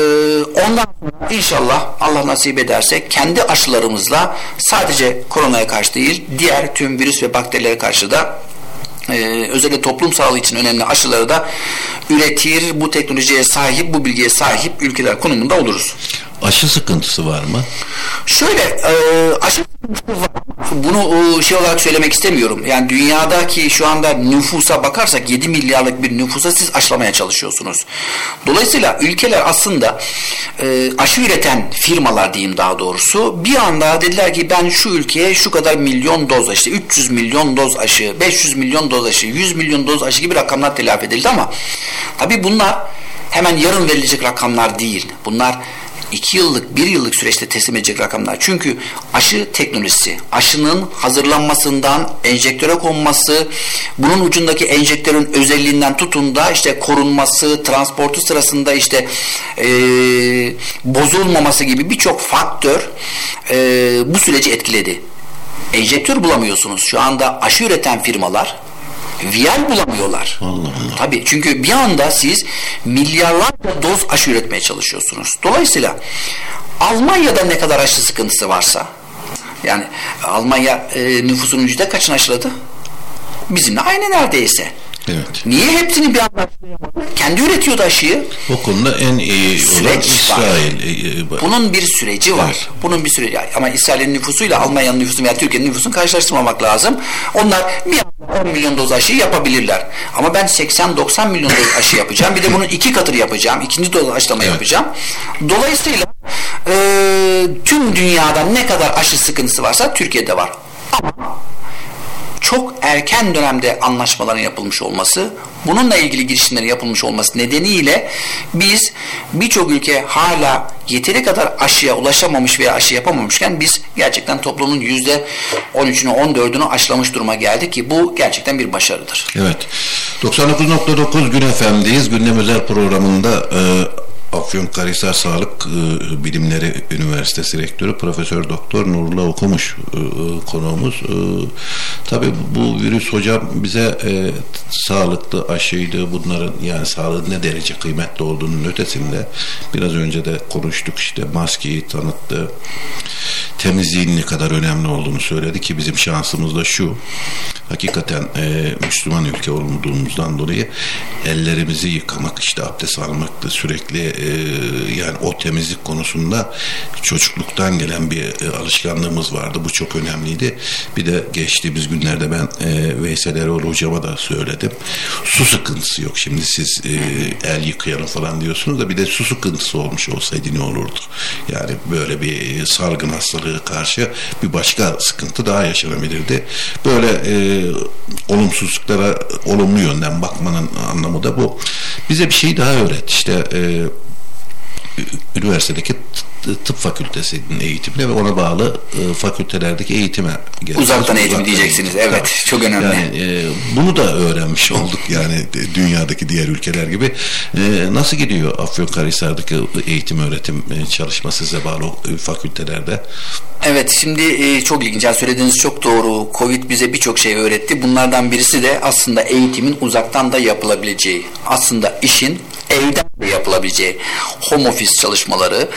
ondan sonra inşallah Allah nasip ederse kendi aşılarımızla sadece koronaya karşı değil diğer tüm virüs ve bakterilere karşı da ee, özellikle toplum sağlığı için önemli aşıları da üretir, bu teknolojiye sahip, bu bilgiye sahip ülkeler konumunda oluruz. Aşı sıkıntısı var mı? Şöyle e, aşı sıkıntısı var. Bunu e, şey olarak söylemek istemiyorum. Yani dünyadaki şu anda nüfusa bakarsak 7 milyarlık bir nüfusa siz aşılamaya çalışıyorsunuz. Dolayısıyla ülkeler aslında e, aşı üreten firmalar diyeyim daha doğrusu bir anda dediler ki ben şu ülkeye şu kadar milyon doz işte 300 milyon doz aşı, 500 milyon doz aşı, 100 milyon doz aşı gibi rakamlar telafi edildi ama tabii bunlar hemen yarın verilecek rakamlar değil. Bunlar 2 yıllık, 1 yıllık süreçte teslim edecek rakamlar. Çünkü aşı teknolojisi, aşının hazırlanmasından enjektöre konması, bunun ucundaki enjektörün özelliğinden tutun da işte korunması, transportu sırasında işte e, bozulmaması gibi birçok faktör e, bu süreci etkiledi. Enjektör bulamıyorsunuz. Şu anda aşı üreten firmalar viyal bulamıyorlar. Allah Allah. Tabii çünkü bir anda siz milyarlarca doz aşı üretmeye çalışıyorsunuz. Dolayısıyla Almanya'da ne kadar aşı sıkıntısı varsa yani Almanya e, nüfusunun yüzde kaçını aşıladı? Bizimle aynı neredeyse. Evet. Niye hepsini bir anda aşılayamadı? Kendi üretiyordu aşıyı. O konuda en iyi olan Süreç var. İsrail. E, Bunun bir süreci var. Evet. Bunun bir süreci ama İsrail'in nüfusuyla Almanya'nın nüfusu veya Türkiye'nin nüfusunu karşılaştırmamak lazım. Onlar bir anda 10 milyon doz aşı yapabilirler. Ama ben 80-90 milyon doz [LAUGHS] aşı yapacağım. Bir de bunun iki katını yapacağım. ikinci doz aşılama Evet. yapacağım. Dolayısıyla e, tüm dünyada ne kadar aşı sıkıntısı varsa Türkiye'de var. Ama çok erken dönemde anlaşmaların yapılmış olması, bununla ilgili girişimlerin yapılmış olması nedeniyle biz birçok ülke hala yeteri kadar aşıya ulaşamamış veya aşı yapamamışken biz gerçekten toplumun yüzde 13'ünü 14'ünü aşılamış duruma geldik ki bu gerçekten bir başarıdır. Evet. 99.9 Gün FM'deyiz. Gündem özel programında e, Afyonkarahisar Sağlık e, Bilimleri Üniversitesi Rektörü Profesör Doktor Nurullah Okumuş e, e konuğumuz. Tabii bu virüs hocam bize sağlıklı aşıydı. Bunların yani sağlığın ne derece kıymetli olduğunun ötesinde biraz önce de konuştuk. İşte maskeyi tanıttı. Temizliğin ne kadar önemli olduğunu söyledi ki bizim şansımız da şu. Hakikaten Müslüman ülke olduğumuzdan dolayı ellerimizi yıkamak işte abdest almak da sürekli e, yani o temizlik konusunda çocukluktan gelen bir e, alışkanlığımız vardı. Bu çok önemliydi. Bir de geçtiğimiz günlerde ben e, Veysel Erol hocama da söyledim. Su sıkıntısı yok. Şimdi siz e, el yıkayalım falan diyorsunuz da bir de su sıkıntısı olmuş olsaydı ne olurdu? Yani böyle bir salgın hastalığı karşı bir başka sıkıntı daha yaşanabilirdi. Böyle e, olumsuzluklara olumlu yönden bakmanın anlamı da bu. Bize bir şey daha öğret. İşte e, yleensä tıp fakültesinin eğitimine ve ona bağlı e, fakültelerdeki eğitime geleceğiz. Uzaktan eğitim Uzaktan diyeceksiniz. Eğitim. Evet, çok önemli. Yani e, bunu da öğrenmiş olduk yani dünyadaki diğer ülkeler gibi. E, nasıl gidiyor Afyonkarahisar'daki eğitim öğretim e, çalışması size bağlı e, fakültelerde? Evet, şimdi e, çok ilginç. Yani söylediğiniz çok doğru. Covid bize birçok şey öğretti. Bunlardan birisi de aslında eğitimin uzaktan da yapılabileceği. Aslında işin evden de yapılabileceği home office çalışmaları,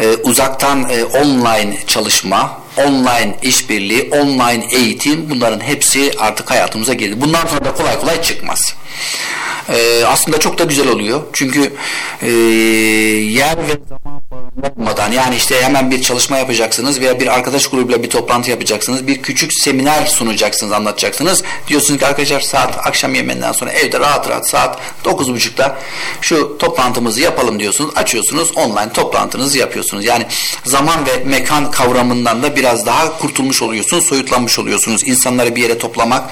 e, uzaktan e, online çalışma, online işbirliği, online eğitim bunların hepsi artık hayatımıza girdi. Bundan sonra da kolay kolay çıkmaz. E, aslında çok da güzel oluyor. Çünkü e, yer ve zaman olmadan yani işte hemen bir çalışma yapacaksınız veya bir arkadaş grubuyla bir toplantı yapacaksınız. Bir küçük seminer sunacaksınız, anlatacaksınız. Diyorsunuz ki arkadaşlar saat akşam yemeğinden sonra evde rahat rahat saat 9.30'da şu toplantımızı yapalım diyorsunuz. Açıyorsunuz online toplantınızı yapıyorsunuz. Yani zaman ve mekan kavramından da biraz daha kurtulmuş oluyorsunuz, soyutlanmış oluyorsunuz. İnsanları bir yere toplamak,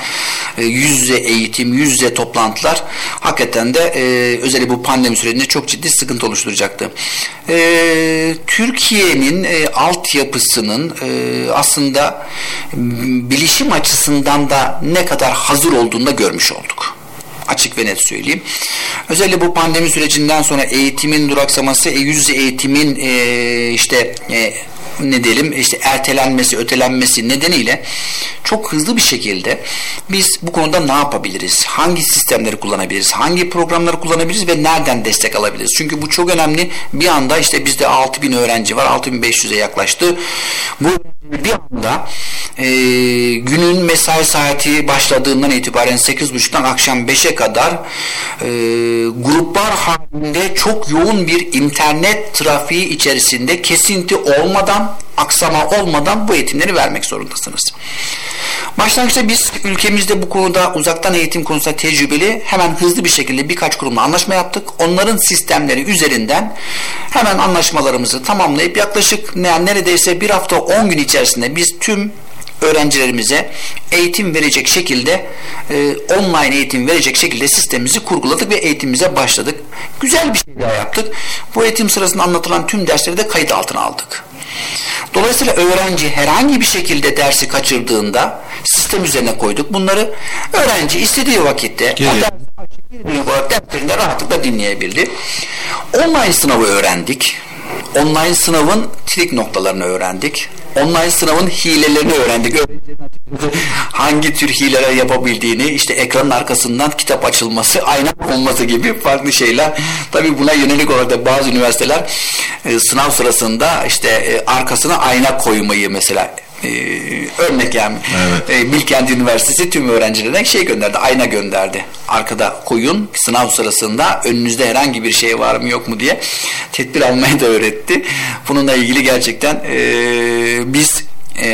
e, yüz yüze eğitim, yüz yüze toplantılar hakikaten de e, özellikle bu pandemi sürecinde çok ciddi sıkıntı oluşturacaktı. Eee Türkiye'nin e, altyapısının e, aslında bilişim açısından da ne kadar hazır olduğunu da görmüş olduk açık ve net söyleyeyim. Özellikle bu pandemi sürecinden sonra eğitimin duraksaması, e, yüz yüze eğitimin e, işte e, ne diyelim işte ertelenmesi, ötelenmesi nedeniyle çok hızlı bir şekilde biz bu konuda ne yapabiliriz? Hangi sistemleri kullanabiliriz? Hangi programları kullanabiliriz ve nereden destek alabiliriz? Çünkü bu çok önemli. Bir anda işte bizde 6000 öğrenci var. 6500'e yaklaştı. Bu bir anda e, günün mesai saati başladığından itibaren 8.30'dan akşam 5'e kadar e, gruplar halinde çok yoğun bir internet trafiği içerisinde kesinti olmadan aksama olmadan bu eğitimleri vermek zorundasınız. Başlangıçta biz ülkemizde bu konuda uzaktan eğitim konusunda tecrübeli hemen hızlı bir şekilde birkaç kurumla anlaşma yaptık. Onların sistemleri üzerinden hemen anlaşmalarımızı tamamlayıp yaklaşık neredeyse bir hafta 10 gün içerisinde biz tüm öğrencilerimize eğitim verecek şekilde e, online eğitim verecek şekilde sistemimizi kurguladık ve eğitimimize başladık. Güzel bir şey daha yaptık. Bu eğitim sırasında anlatılan tüm dersleri de kayıt altına aldık. Dolayısıyla öğrenci herhangi bir şekilde dersi kaçırdığında sistem üzerine koyduk. Bunları öğrenci istediği vakitte derslerinde rahatlıkla dinleyebildi. Online sınavı öğrendik. Online sınavın trik noktalarını öğrendik online sınavın hilelerini öğrendik. hangi tür hileler yapabildiğini, işte ekranın arkasından kitap açılması, ayna olması gibi farklı şeyler. Tabii buna yönelik olarak da bazı üniversiteler e, sınav sırasında işte e, arkasına ayna koymayı mesela e, örnek yani. Evet. e, Bilkent Üniversitesi tüm öğrencilerine şey gönderdi ayna gönderdi. Arkada koyun sınav sırasında önünüzde herhangi bir şey var mı yok mu diye tedbir almayı da öğretti. Bununla ilgili gerçekten e, biz e,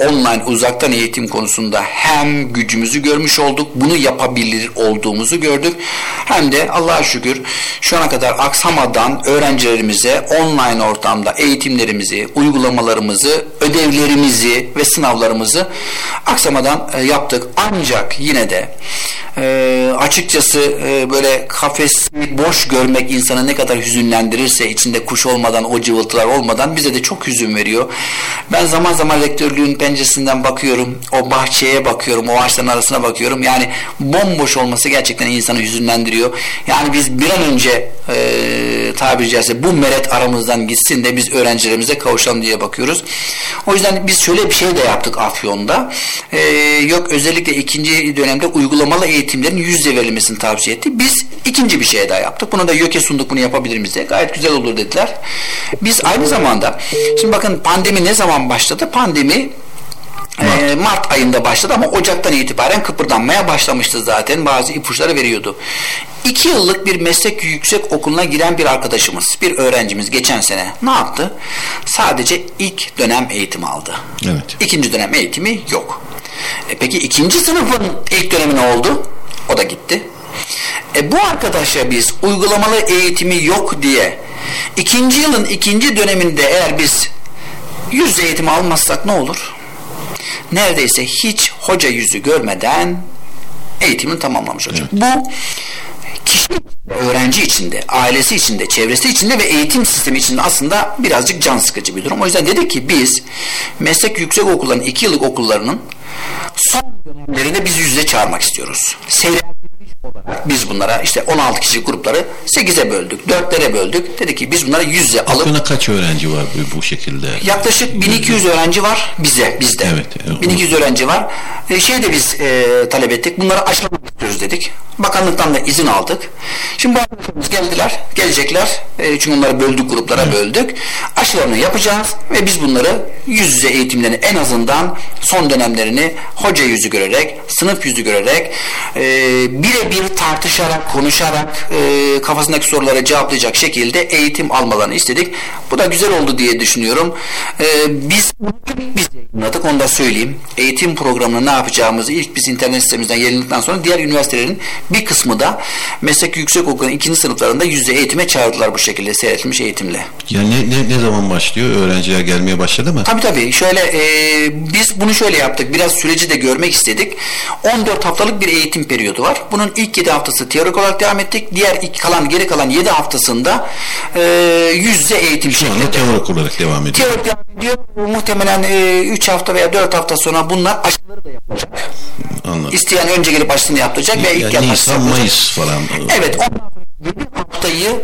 online uzaktan eğitim konusunda hem gücümüzü görmüş olduk, bunu yapabilir olduğumuzu gördük. Hem de Allah'a şükür şu ana kadar aksamadan öğrencilerimize online ortamda eğitimlerimizi, uygulamalarımızı, ödevlerimizi ve sınavlarımızı aksamadan e, yaptık. Ancak yine de e, açıkçası e, böyle kafesi boş görmek insanı ne kadar hüzünlendirirse içinde kuş olmadan o cıvıltılar olmadan bize de çok hüzün veriyor. Ben zaman zaman rektörlüğün penceresinden bakıyorum. O bahçeye bakıyorum. O ağaçların arasına bakıyorum. Yani bomboş olması gerçekten insanı hüzünlendiriyor. Yani biz bir an önce e, tabiri caizse bu meret aramızdan gitsin de biz öğrencilerimize kavuşalım diye bakıyoruz. O yüzden biz şöyle bir şey de yaptık Afyon'da. E, yok özellikle ikinci dönemde uygulamalı eğitimlerin yüzde verilmesini tavsiye etti. Biz ikinci bir şey daha yaptık. Bunu da YÖK'e sunduk bunu yapabilir miyiz diye. Gayet güzel olur dediler. Biz aynı zamanda şimdi bakın pandemi ne zaman başladı? Pandemi Mart. E, Mart ayında başladı ama Ocak'tan itibaren kıpırdanmaya başlamıştı zaten. Bazı ipuçları veriyordu. İki yıllık bir meslek yüksek okuluna giren bir arkadaşımız, bir öğrencimiz geçen sene ne yaptı? Sadece ilk dönem eğitim aldı. Evet. İkinci dönem eğitimi yok. E peki ikinci sınıfın ilk dönemi ne oldu? O da gitti. E bu arkadaşa biz uygulamalı eğitimi yok diye ikinci yılın ikinci döneminde eğer biz yüz eğitim almazsak ne olur? Neredeyse hiç hoca yüzü görmeden eğitimini tamamlamış olacak. Evet. Bu kişi öğrenci içinde, ailesi içinde, çevresi içinde ve eğitim sistemi içinde aslında birazcık can sıkıcı bir durum. O yüzden dedik ki biz meslek yüksek okulların iki yıllık okullarının son dönemlerinde biz yüzde çağırmak istiyoruz. Seyrettirilmiş olarak biz bunlara işte 16 kişi grupları 8'e böldük, 4'lere böldük. Dedik ki biz bunları yüzde alıp... Aklına kaç öğrenci var bu, bu şekilde? Yaklaşık 1200 öğrenci var bize, bizde. Evet. 1200 öğrenci var. E, şey de biz e, talep ettik. Bunları aşılamak istiyoruz dedik. Bakanlıktan da izin aldık. Şimdi bu arkadaşlarımız geldiler, gelecekler. E, çünkü onları böldük, gruplara evet. böldük. Aşılarını yapacağız ve biz bunları yüz yüze eğitimlerini en azından son dönemlerini hoca yüzü görerek, sınıf yüzü görerek e, birebir tartışarak, konuşarak e, kafasındaki sorulara cevaplayacak şekilde eğitim almalarını istedik. Bu da güzel oldu diye düşünüyorum. E, biz biz yayınladık onu da söyleyeyim. Eğitim programını ne yapacağımızı ilk biz internet sitemizden yayınladıktan sonra diğer üniversitelerin bir kısmı da meslek yüksek okulun ikinci sınıflarında yüzde eğitime çağırdılar bu şekilde seyretilmiş eğitimle. Yani ne, ne, ne zaman başlıyor? Öğrenciler gelmeye başladı mı? Tabii tabii. Şöyle e, biz bunu şöyle yaptık. Biraz süreci de görmek istedik. 14 haftalık bir eğitim periyodu var. Bunun ilk 7 haftası teorik olarak devam ettik. Diğer ilk kalan geri kalan 7 haftasında e, yüzde eğitim Şu anda teorik olarak devam ediyor. Teorik devam ediyor. Muhtemelen e, 3 hafta veya 4 hafta sonra bunlar aşıları da yapılacak. Anladım. İsteyen önce gelip aşısını yaptıracak yani ve ilk Nisan, Nisan, Mayıs falan. Evet. Ondan sonra 7 haftayı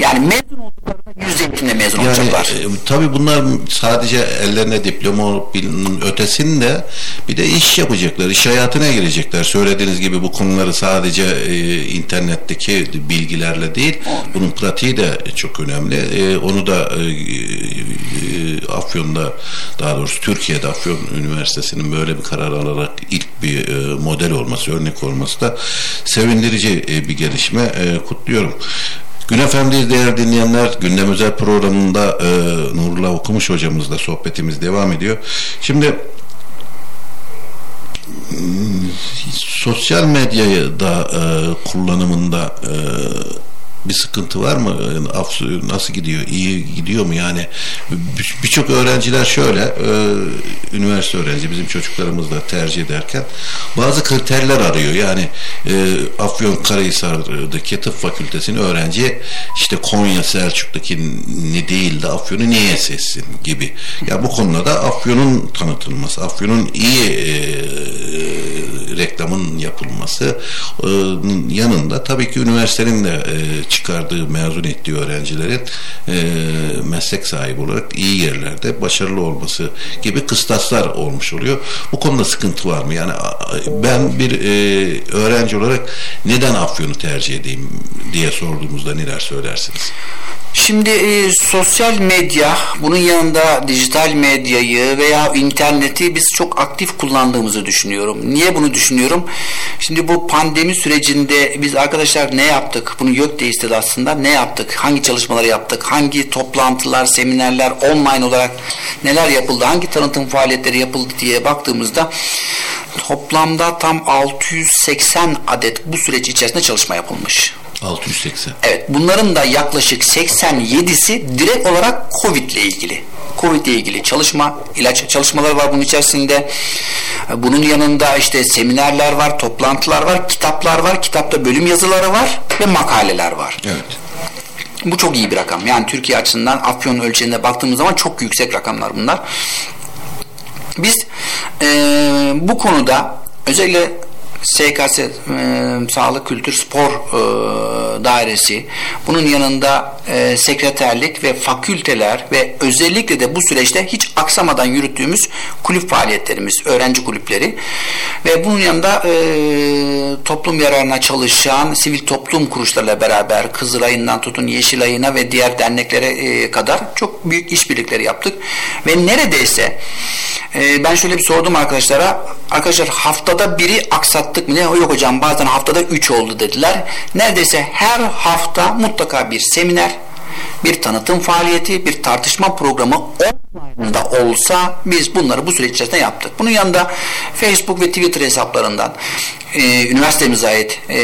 yani mezun olduklarında yüz eğitimle mezun yani, olacaklar. E, tabii bunlar sadece ellerine diploma ötesinde bir de iş yapacaklar, iş hayatına girecekler. Söylediğiniz gibi bu konuları sadece e, internetteki bilgilerle değil, bunun pratiği de çok önemli. E, onu da e, e, Afyon'da daha doğrusu Türkiye'de Afyon Üniversitesi'nin böyle bir karar alarak ilk bir e, model olması, örnek olması da sevindirici e, bir gelişme. E, kutluyorum. Gün Efendi'yiz değerli dinleyenler. Gündem özel programında e, Nurullah Okumuş hocamızla sohbetimiz devam ediyor. Şimdi sosyal medyayı da e, kullanımında e, bir sıkıntı var mı? Nasıl gidiyor? İyi gidiyor mu? Yani birçok öğrenciler şöyle e, üniversite öğrenci bizim çocuklarımız da tercih ederken bazı kriterler arıyor. Yani e, Afyon Karahisar'daki tıp fakültesini öğrenci işte Konya Selçuk'taki ne değil de Afyon'u niye seçsin gibi. Ya bu konuda da Afyon'un tanıtılması, Afyon'un iyi e, reklamın yapılması yanında tabii ki üniversitenin de çıkardığı, mezun ettiği öğrencilerin e, meslek sahibi olarak iyi yerlerde başarılı olması gibi kıstaslar olmuş oluyor. Bu konuda sıkıntı var mı? Yani ben bir e, öğrenci olarak neden Afyon'u tercih edeyim diye sorduğumuzda neler söylersiniz? Şimdi e, sosyal medya, bunun yanında dijital medyayı veya interneti biz çok aktif kullandığımızı düşünüyorum. Niye bunu düşünüyorum? Şimdi bu pandemi sürecinde biz arkadaşlar ne yaptık? Bunu yok istedi aslında. Ne yaptık? Hangi çalışmaları yaptık? Hangi toplantılar, seminerler, online olarak neler yapıldı? Hangi tanıtım faaliyetleri yapıldı diye baktığımızda toplamda tam 680 adet bu süreç içerisinde çalışma yapılmış. 680. Evet bunların da yaklaşık 87'si direkt olarak Covid ile ilgili. Covid ile ilgili çalışma, ilaç çalışmaları var bunun içerisinde. Bunun yanında işte seminerler var, toplantılar var, kitaplar var, kitapta bölüm yazıları var ve makaleler var. Evet. Bu çok iyi bir rakam. Yani Türkiye açısından Afyon ölçeğinde baktığımız zaman çok yüksek rakamlar bunlar. Biz e, bu konuda özellikle SKS e, Sağlık Kültür Spor e, Dairesi. Bunun yanında e, sekreterlik ve fakülteler ve özellikle de bu süreçte hiç aksamadan yürüttüğümüz kulüp faaliyetlerimiz, öğrenci kulüpleri. Ve bunun yanında e, toplum yararına çalışan sivil toplum kuruluşlarıyla beraber Kızılay'ından tutun Yeşilay'ına ve diğer derneklere e, kadar çok büyük işbirlikleri yaptık. Ve neredeyse e, ben şöyle bir sordum arkadaşlara arkadaşlar haftada biri aksattık mı? Yok hocam bazen haftada üç oldu dediler. Neredeyse her hafta mutlaka bir seminer, bir tanıtım faaliyeti, bir tartışma programı online'da olsa biz bunları bu süreç içerisinde yaptık. Bunun yanında Facebook ve Twitter hesaplarından e, üniversitemize ait e,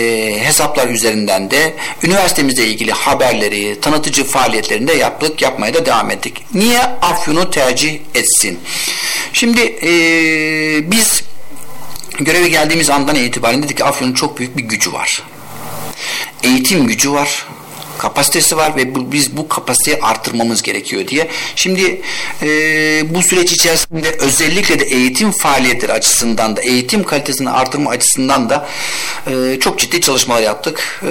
hesaplar üzerinden de üniversitemizle ilgili haberleri, tanıtıcı faaliyetlerini de yaptık, yapmaya da devam ettik. Niye Afyon'u tercih etsin? Şimdi e, biz göreve geldiğimiz andan itibaren dedik ki Afyon'un çok büyük bir gücü var. Eğitim gücü var kapasitesi var ve bu, biz bu kapasiteyi artırmamız gerekiyor diye. Şimdi e, bu süreç içerisinde özellikle de eğitim faaliyetleri açısından da eğitim kalitesini artırma açısından da e, çok ciddi çalışmalar yaptık. E,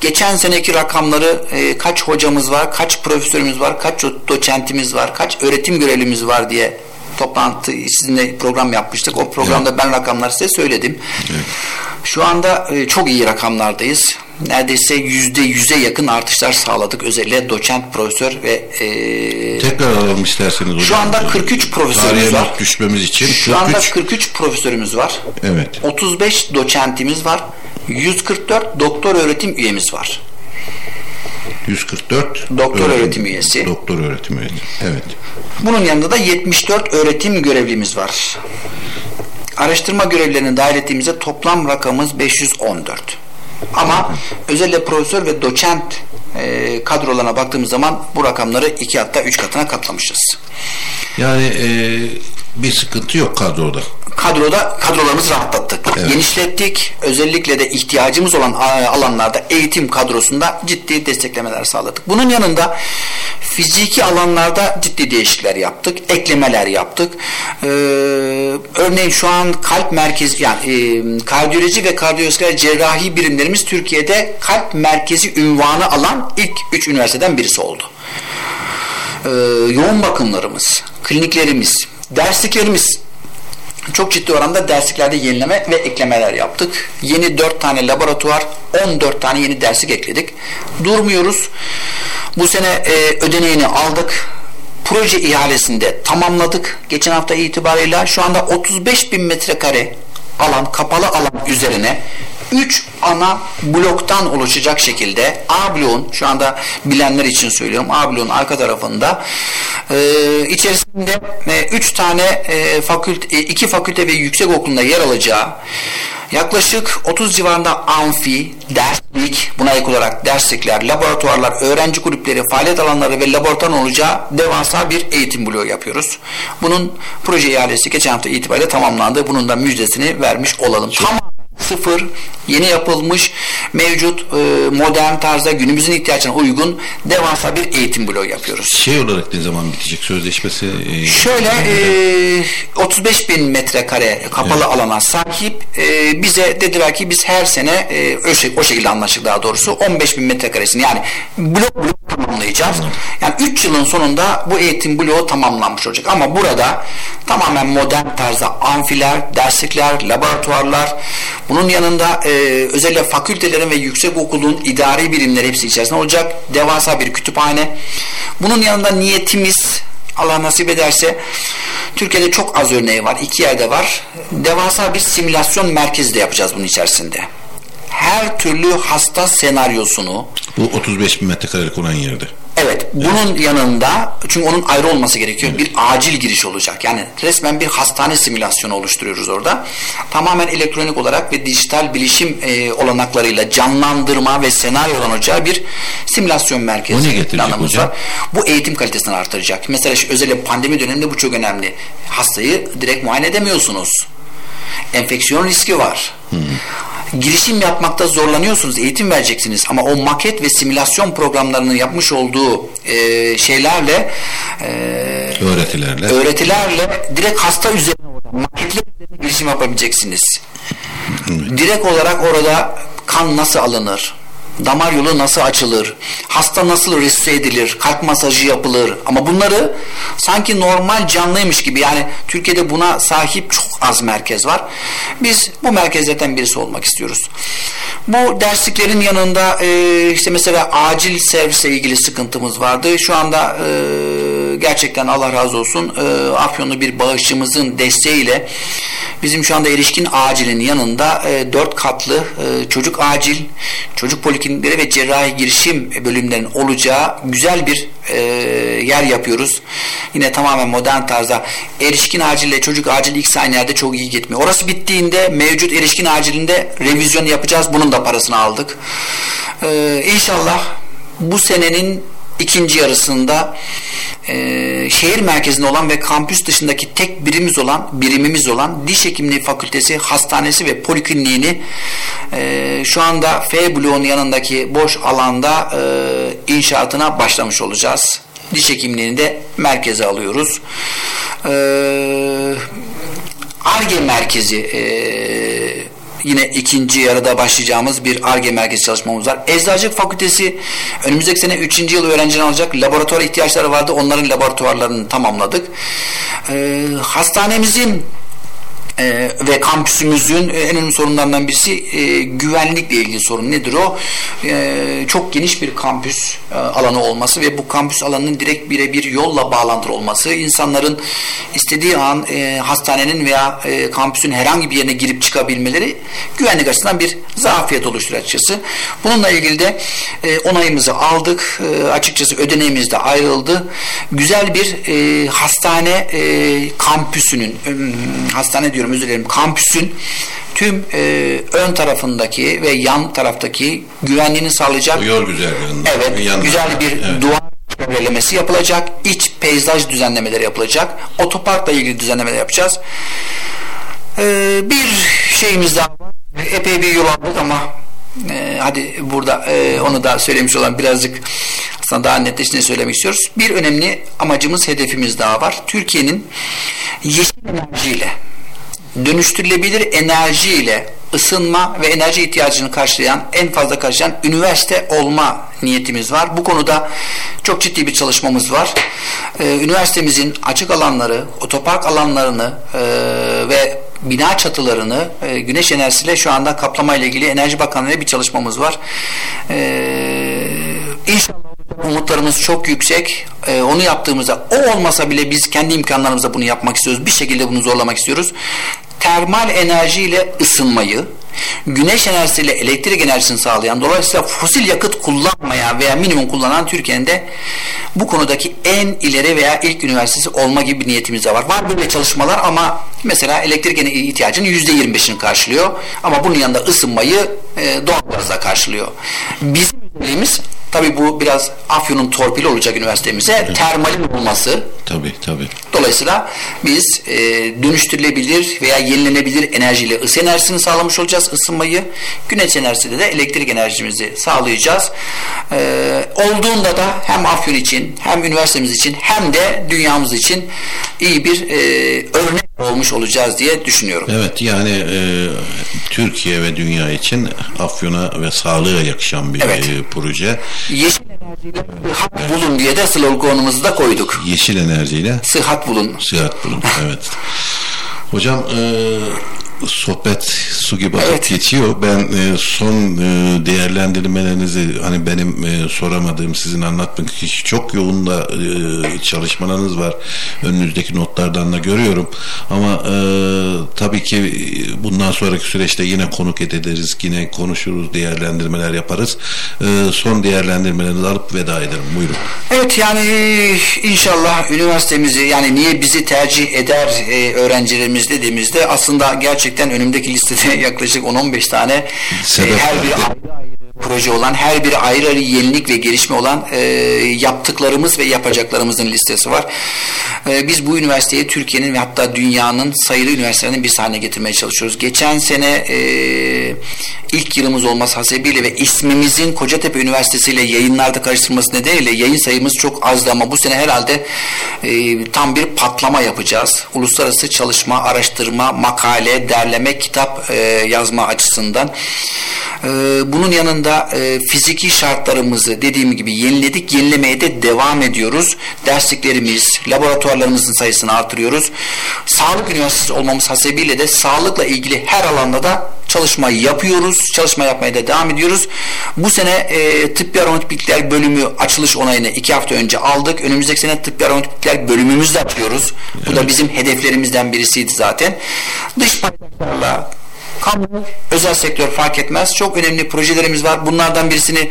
geçen seneki rakamları e, kaç hocamız var, kaç profesörümüz var, kaç doçentimiz var, kaç öğretim görevlimiz var diye toplantı sizinle program yapmıştık. O programda evet. ben rakamları size söyledim. Evet. Şu anda e, çok iyi rakamlardayız. Neredeyse yüzde yüze yakın artışlar sağladık. Özellikle doçent, profesör ve e, tekrar alalım isterseniz hocam. Şu anda 43 profesörümüz var. düşmemiz için. Şu 43. anda 43 profesörümüz var. Evet. 35 doçentimiz var. 144 doktor öğretim üyemiz var. 144 doktor öğretim, öğretim üyesi. Doktor öğretim üyesi. Evet. Bunun yanında da 74 öğretim görevlimiz var. Araştırma görevlerini dahil ettiğimizde toplam rakamımız 514. Ama özellikle profesör ve doçent e, kadrolarına baktığımız zaman bu rakamları iki hatta üç katına katlamışız. Yani e, bir sıkıntı yok kadroda. Kadroda kadrolarımızı rahatlattık. Evet. Genişlettik. Özellikle de ihtiyacımız olan alanlarda eğitim kadrosunda ciddi desteklemeler sağladık. Bunun yanında fiziki alanlarda ciddi değişiklikler yaptık. Eklemeler yaptık. Ee, örneğin şu an kalp merkezi yani e, kardiyoloji ve kardiyovasküler cerrahi birimlerimiz Türkiye'de kalp merkezi ünvanı alan ilk üç üniversiteden birisi oldu. Ee, yoğun bakımlarımız, kliniklerimiz, dersliklerimiz çok ciddi oranda dersliklerde yenileme ve eklemeler yaptık. Yeni 4 tane laboratuvar, 14 tane yeni derslik ekledik. Durmuyoruz. Bu sene e, ödeneğini aldık. Proje ihalesinde tamamladık. Geçen hafta itibarıyla şu anda 35 bin metrekare alan, kapalı alan üzerine 3 ana bloktan oluşacak şekilde A bloğun şu anda bilenler için söylüyorum A bloğun arka tarafında e, içerisinde 3 e, tane e, fakülte, e, iki fakülte ve yüksek okulunda yer alacağı yaklaşık 30 civarında amfi, derslik, buna ek olarak derslikler, laboratuvarlar, öğrenci kulüpleri, faaliyet alanları ve laboratuvar olacağı devasa bir eğitim bloğu yapıyoruz. Bunun proje ihalesi geçen hafta itibariyle tamamlandı. Bunun da müjdesini vermiş olalım. Tamam sıfır, yeni yapılmış, mevcut e, modern tarzda günümüzün ihtiyaçlarına uygun devasa bir eğitim bloğu yapıyoruz. Şey olarak ne zaman bitecek sözleşmesi? E, Şöyle e, 35 bin metrekare kapalı evet. alana sahip e, bize dediler ki biz her sene e, o, şey, o şekilde anlaştık daha doğrusu 15 bin metrekaresini yani blok blok tamamlayacağız. Yani 3 yılın sonunda bu eğitim bloğu tamamlanmış olacak. Ama burada tamamen modern tarzda amfiler, derslikler, laboratuvarlar, bunun yanında e, özellikle fakültelerin ve yüksek okulun idari birimleri hepsi içerisinde olacak. Devasa bir kütüphane. Bunun yanında niyetimiz Allah nasip ederse Türkiye'de çok az örneği var. iki yerde var. Devasa bir simülasyon merkezi de yapacağız bunun içerisinde her türlü hasta senaryosunu Bu 35 bin metrekarelik olan yerde. Evet, bunun yanında çünkü onun ayrı olması gerekiyor. Bir acil giriş olacak. Yani resmen bir hastane simülasyonu oluşturuyoruz orada. Tamamen elektronik olarak ve dijital bilişim e, olanaklarıyla canlandırma ve senaryolanacağı bir simülasyon merkezi. O ne getirecek hocam? Bu eğitim kalitesini artıracak. Mesela özellikle pandemi döneminde bu çok önemli. Hastayı direkt muayene edemiyorsunuz. Enfeksiyon riski var. Girişim yapmakta zorlanıyorsunuz, eğitim vereceksiniz ama o maket ve simülasyon programlarının yapmış olduğu e, şeylerle e, Öğretilerle. öğretilerle direkt hasta üzerine maketler üzerine girişim yapabileceksiniz. Direkt olarak orada kan nasıl alınır? Damar yolu nasıl açılır? Hasta nasıl resusite edilir? Kalp masajı yapılır? Ama bunları sanki normal canlıymış gibi yani Türkiye'de buna sahip çok az merkez var. Biz bu merkezlerden birisi olmak istiyoruz. Bu dersliklerin yanında e, işte mesela acil servisle ilgili sıkıntımız vardı. Şu anda e, gerçekten Allah razı olsun e, Afyonlu bir bağışçımızın desteğiyle bizim şu anda erişkin acilin yanında e, dört katlı e, çocuk acil, çocuk poliklinikleri ve cerrahi girişim bölümlerinin olacağı güzel bir e, yer yapıyoruz. Yine tamamen modern tarzda erişkin acille çocuk acil ilk aynı çok iyi gitmiyor. Orası bittiğinde mevcut erişkin acilinde revizyon yapacağız. Bunun da parasını aldık. E, inşallah bu senenin ikinci yarısında e, şehir merkezinde olan ve kampüs dışındaki tek birimimiz olan birimimiz olan diş hekimliği fakültesi hastanesi ve polikliniğini e, şu anda F bloğunun yanındaki boş alanda e, inşaatına başlamış olacağız. Diş hekimliğini de merkeze alıyoruz. Eee ARGE merkezi e, yine ikinci yarıda başlayacağımız bir ARGE merkezi çalışmamız var. Eczacılık Fakültesi önümüzdeki sene 3. yıl öğrenciler alacak. Laboratuvar ihtiyaçları vardı. Onların laboratuvarlarını tamamladık. E, hastanemizin e, ve kampüsümüzün e, en önemli sorunlarından birisi e, güvenlikle ilgili sorun. Nedir o? E, çok geniş bir kampüs e, alanı olması ve bu kampüs alanının direkt birebir yolla bağlantılı olması, insanların istediği an e, hastanenin veya e, kampüsün herhangi bir yerine girip çıkabilmeleri güvenlik açısından bir zafiyet oluşturuyor açıkçası. Bununla ilgili de e, onayımızı aldık. E, açıkçası ödeneğimiz de ayrıldı. Güzel bir e, hastane e, kampüsünün, e, hastane diyorum özür dilerim, kampüsün tüm e, ön tarafındaki ve yan taraftaki güvenliğini sağlayacak yol güzergahında. Evet, güzel bir Evet. duvar çevrelemesi yapılacak. iç peyzaj düzenlemeleri yapılacak. Otoparkla ilgili düzenlemeler yapacağız. Ee, bir şeyimiz daha var. Epey bir yol aldık ama e, hadi burada e, onu da söylemiş olan birazcık aslında daha netleştiğini söylemek istiyoruz. Bir önemli amacımız, hedefimiz daha var. Türkiye'nin yeşil enerjiyle dönüştürülebilir enerjiyle ısınma ve enerji ihtiyacını karşılayan, en fazla karşılayan üniversite olma niyetimiz var. Bu konuda çok ciddi bir çalışmamız var. Ee, üniversitemizin açık alanları, otopark alanlarını e, ve bina çatılarını e, güneş enerjisiyle şu anda kaplama ile ilgili Enerji Bakanlığı'yla bir çalışmamız var. Ee, umutlarımız çok yüksek. Ee, onu yaptığımızda o olmasa bile biz kendi imkanlarımızla bunu yapmak istiyoruz. Bir şekilde bunu zorlamak istiyoruz. Termal enerjiyle ısınmayı, güneş enerjisiyle elektrik enerjisini sağlayan, dolayısıyla fosil yakıt kullanmayan veya minimum kullanan Türkiye'nin de bu konudaki en ileri veya ilk üniversitesi olma gibi bir niyetimiz de var. Var böyle çalışmalar ama mesela elektrik ihtiyacının yüzde 25'ini karşılıyor. Ama bunun yanında ısınmayı e, doğal gazla karşılıyor. Bizim özelliğimiz Tabii bu biraz Afyon'un torpili olacak üniversitemize. Termalin olması. Tabii tabii. Dolayısıyla biz e, dönüştürülebilir veya yenilenebilir enerjiyle ısı enerjisini sağlamış olacağız ısınmayı. Güneş enerjisiyle de elektrik enerjimizi sağlayacağız. E, olduğunda da hem Afyon için hem üniversitemiz için hem de dünyamız için iyi bir e, örnek olmuş olacağız diye düşünüyorum. Evet yani e, Türkiye ve dünya için Afyon'a ve sağlığa yakışan bir Evet. e, proje. Yeşil enerjiyle sıhhat bulun diye de sloganımızı da koyduk. Yeşil enerjiyle Sıhhat bulun. sıhhat bulun. evet. Hocam e, sohbet su gibi akıp evet. geçiyor. Ben e, son e, değerlendirmelerinizi hani benim e, soramadığım sizin anlatmak için çok yoğun da e, çalışmalarınız var. Önünüzdeki notlardan da görüyorum. Ama e, tabii ki bundan sonraki süreçte yine konuk ederiz. Yine konuşuruz, değerlendirmeler yaparız. E, son değerlendirmelerinizi alıp veda edelim. Buyurun. Evet yani inşallah üniversitemizi yani niye bizi tercih eder e, öğrencilerimiz dediğimizde aslında gerçekten önümdeki listede [LAUGHS] yaklaşık 10-15 tane e, her bir ayrı ayrı proje olan, her biri ayrı ayrı yenilik ve gelişme olan e, yaptıklarımız ve yapacaklarımızın listesi var. E, biz bu üniversiteyi Türkiye'nin ve hatta dünyanın sayılı üniversitelerinin bir haline getirmeye çalışıyoruz. Geçen sene e, ilk yılımız olması hasebiyle ve ismimizin Kocatepe Üniversitesi ile yayınlarda karıştırılması nedeniyle yayın sayımız çok azdı ama bu sene herhalde e, tam bir patlama yapacağız. Uluslararası çalışma, araştırma, makale, derleme, kitap e, yazma açısından. E, bunun yanında e, fiziki şartlarımızı dediğim gibi yeniledik. Yenilemeye de devam ediyoruz. Dersliklerimiz, laboratuvarlarımızın sayısını artırıyoruz. Sağlık üniversitesi olmamız hasebiyle de sağlıkla ilgili her alanda da çalışmayı yapıyoruz. Çalışma yapmaya da devam ediyoruz. Bu sene e, tıbbi aromatipikler bölümü açılış onayını iki hafta önce aldık. Önümüzdeki sene tıbbi aromatipikler bölümümüzü de açıyoruz. Evet. Bu da bizim hedeflerimizden birisiydi zaten. Dış paydaşlarla kamu, özel sektör fark etmez. Çok önemli projelerimiz var. Bunlardan birisini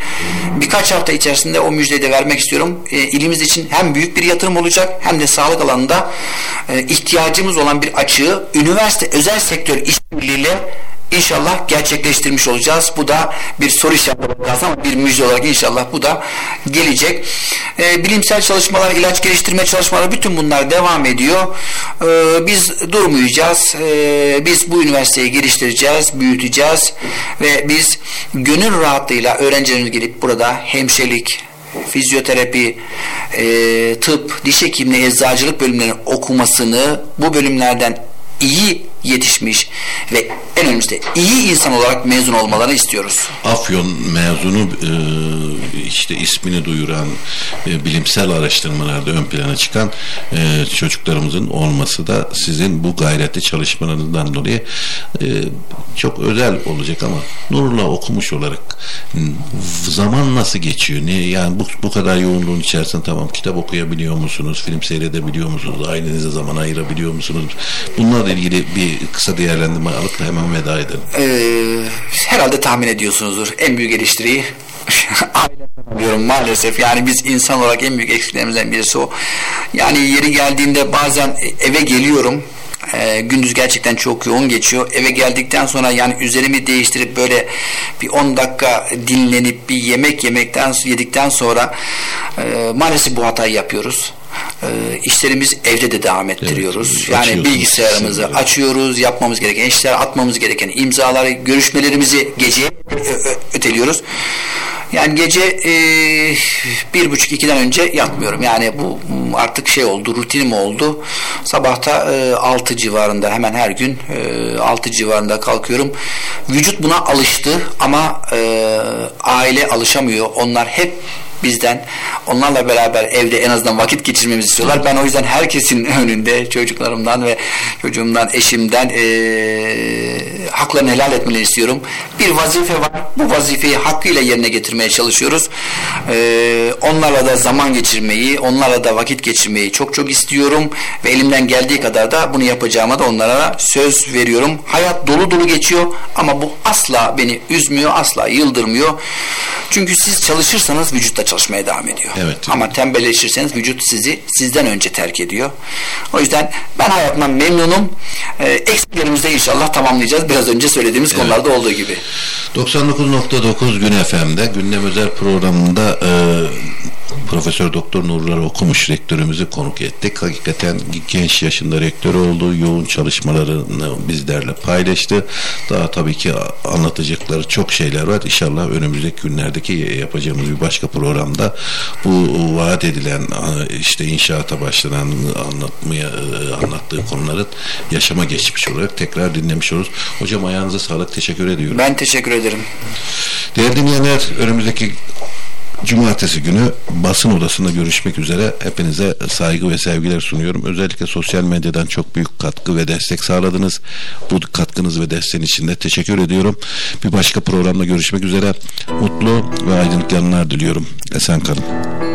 birkaç hafta içerisinde o müjdeyi de vermek istiyorum. E, ilimiz için hem büyük bir yatırım olacak hem de sağlık alanında e, ihtiyacımız olan bir açığı üniversite özel sektör işbirliğiyle İnşallah gerçekleştirmiş olacağız. Bu da bir soru işareti olarak ama bir müjde olarak inşallah bu da gelecek. E, bilimsel çalışmalar, ilaç geliştirme çalışmaları bütün bunlar devam ediyor. E, biz durmayacağız. E, biz bu üniversiteyi geliştireceğiz, büyüteceğiz ve biz gönül rahatlığıyla öğrencilerimiz gelip burada hemşirelik, fizyoterapi, e, tıp, diş hekimliği, eczacılık bölümlerinin okumasını bu bölümlerden iyi yetişmiş ve en önemlisi iyi insan olarak mezun olmalarını istiyoruz. Afyon mezunu e, işte ismini duyuran e, bilimsel araştırmalarda ön plana çıkan e, çocuklarımızın olması da sizin bu gayretli çalışmalarınızdan dolayı çok özel olacak ama Nurullah okumuş olarak zaman nasıl geçiyor? Ne yani bu, bu kadar yoğunluğun içerisinde tamam kitap okuyabiliyor musunuz? Film seyredebiliyor musunuz? Ailenize zaman ayırabiliyor musunuz? Bunlarla ilgili bir kısa değerlendirme alıp hemen veda edelim. Ee, herhalde tahmin ediyorsunuzdur. En büyük eleştiriyi [LAUGHS] diyorum maalesef. Yani biz insan olarak en büyük eksiklerimizden birisi o. Yani yeri geldiğinde bazen eve geliyorum. E, gündüz gerçekten çok yoğun geçiyor. Eve geldikten sonra yani üzerimi değiştirip böyle bir 10 dakika dinlenip bir yemek yemekten yedikten sonra e, maalesef bu hatayı yapıyoruz e, işlerimiz evde de devam ettiriyoruz. Evet, yani bilgisayarımızı açıyoruz, yapmamız gereken işler, atmamız gereken imzaları, görüşmelerimizi gece öteliyoruz. Yani gece e, bir buçuk ikiden önce yatmıyorum. Yani bu artık şey oldu, rutinim oldu. Sabahta e, altı civarında hemen her gün e, altı civarında kalkıyorum. Vücut buna alıştı ama e, aile alışamıyor. Onlar hep bizden onlarla beraber evde en azından vakit geçirmemizi istiyorlar. Ben o yüzden herkesin [LAUGHS] önünde çocuklarımdan ve çocuğumdan, eşimden e, haklarını helal etmelerini istiyorum. Bir vazife var. Bu vazifeyi hakkıyla yerine getirmeye çalışıyoruz. E, onlarla da zaman geçirmeyi, onlarla da vakit geçirmeyi çok çok istiyorum ve elimden geldiği kadar da bunu yapacağıma da onlara söz veriyorum. Hayat dolu dolu geçiyor ama bu asla beni üzmüyor, asla yıldırmıyor. Çünkü siz çalışırsanız vücutta çalışmaya devam ediyor. Evet. Ama tembelleşirseniz vücut sizi sizden önce terk ediyor. O yüzden ben hayatımdan memnunum. Ee, eksiklerimizi de inşallah tamamlayacağız. Biraz önce söylediğimiz evet. konularda olduğu gibi. 99.9 Gün FM'de gündem özel programında e, Profesör Doktor Nurlar Okumuş rektörümüzü konuk ettik. Hakikaten genç yaşında rektör oldu. Yoğun çalışmalarını bizlerle paylaştı. Daha tabii ki anlatacakları çok şeyler var. İnşallah önümüzdeki günlerdeki yapacağımız bir başka programda bu vaat edilen işte inşaata başlanan anlatmaya anlattığı konuları yaşama geçmiş olarak tekrar dinlemiş oluruz. Hocam ayağınıza sağlık. Teşekkür ediyorum. Ben teşekkür ederim. Değerli dinleyenler önümüzdeki Cumartesi günü basın odasında görüşmek üzere hepinize saygı ve sevgiler sunuyorum. Özellikle sosyal medyadan çok büyük katkı ve destek sağladınız. Bu katkınız ve desteğin için de teşekkür ediyorum. Bir başka programda görüşmek üzere. Mutlu ve aydınlık yanlar diliyorum. Esen kalın.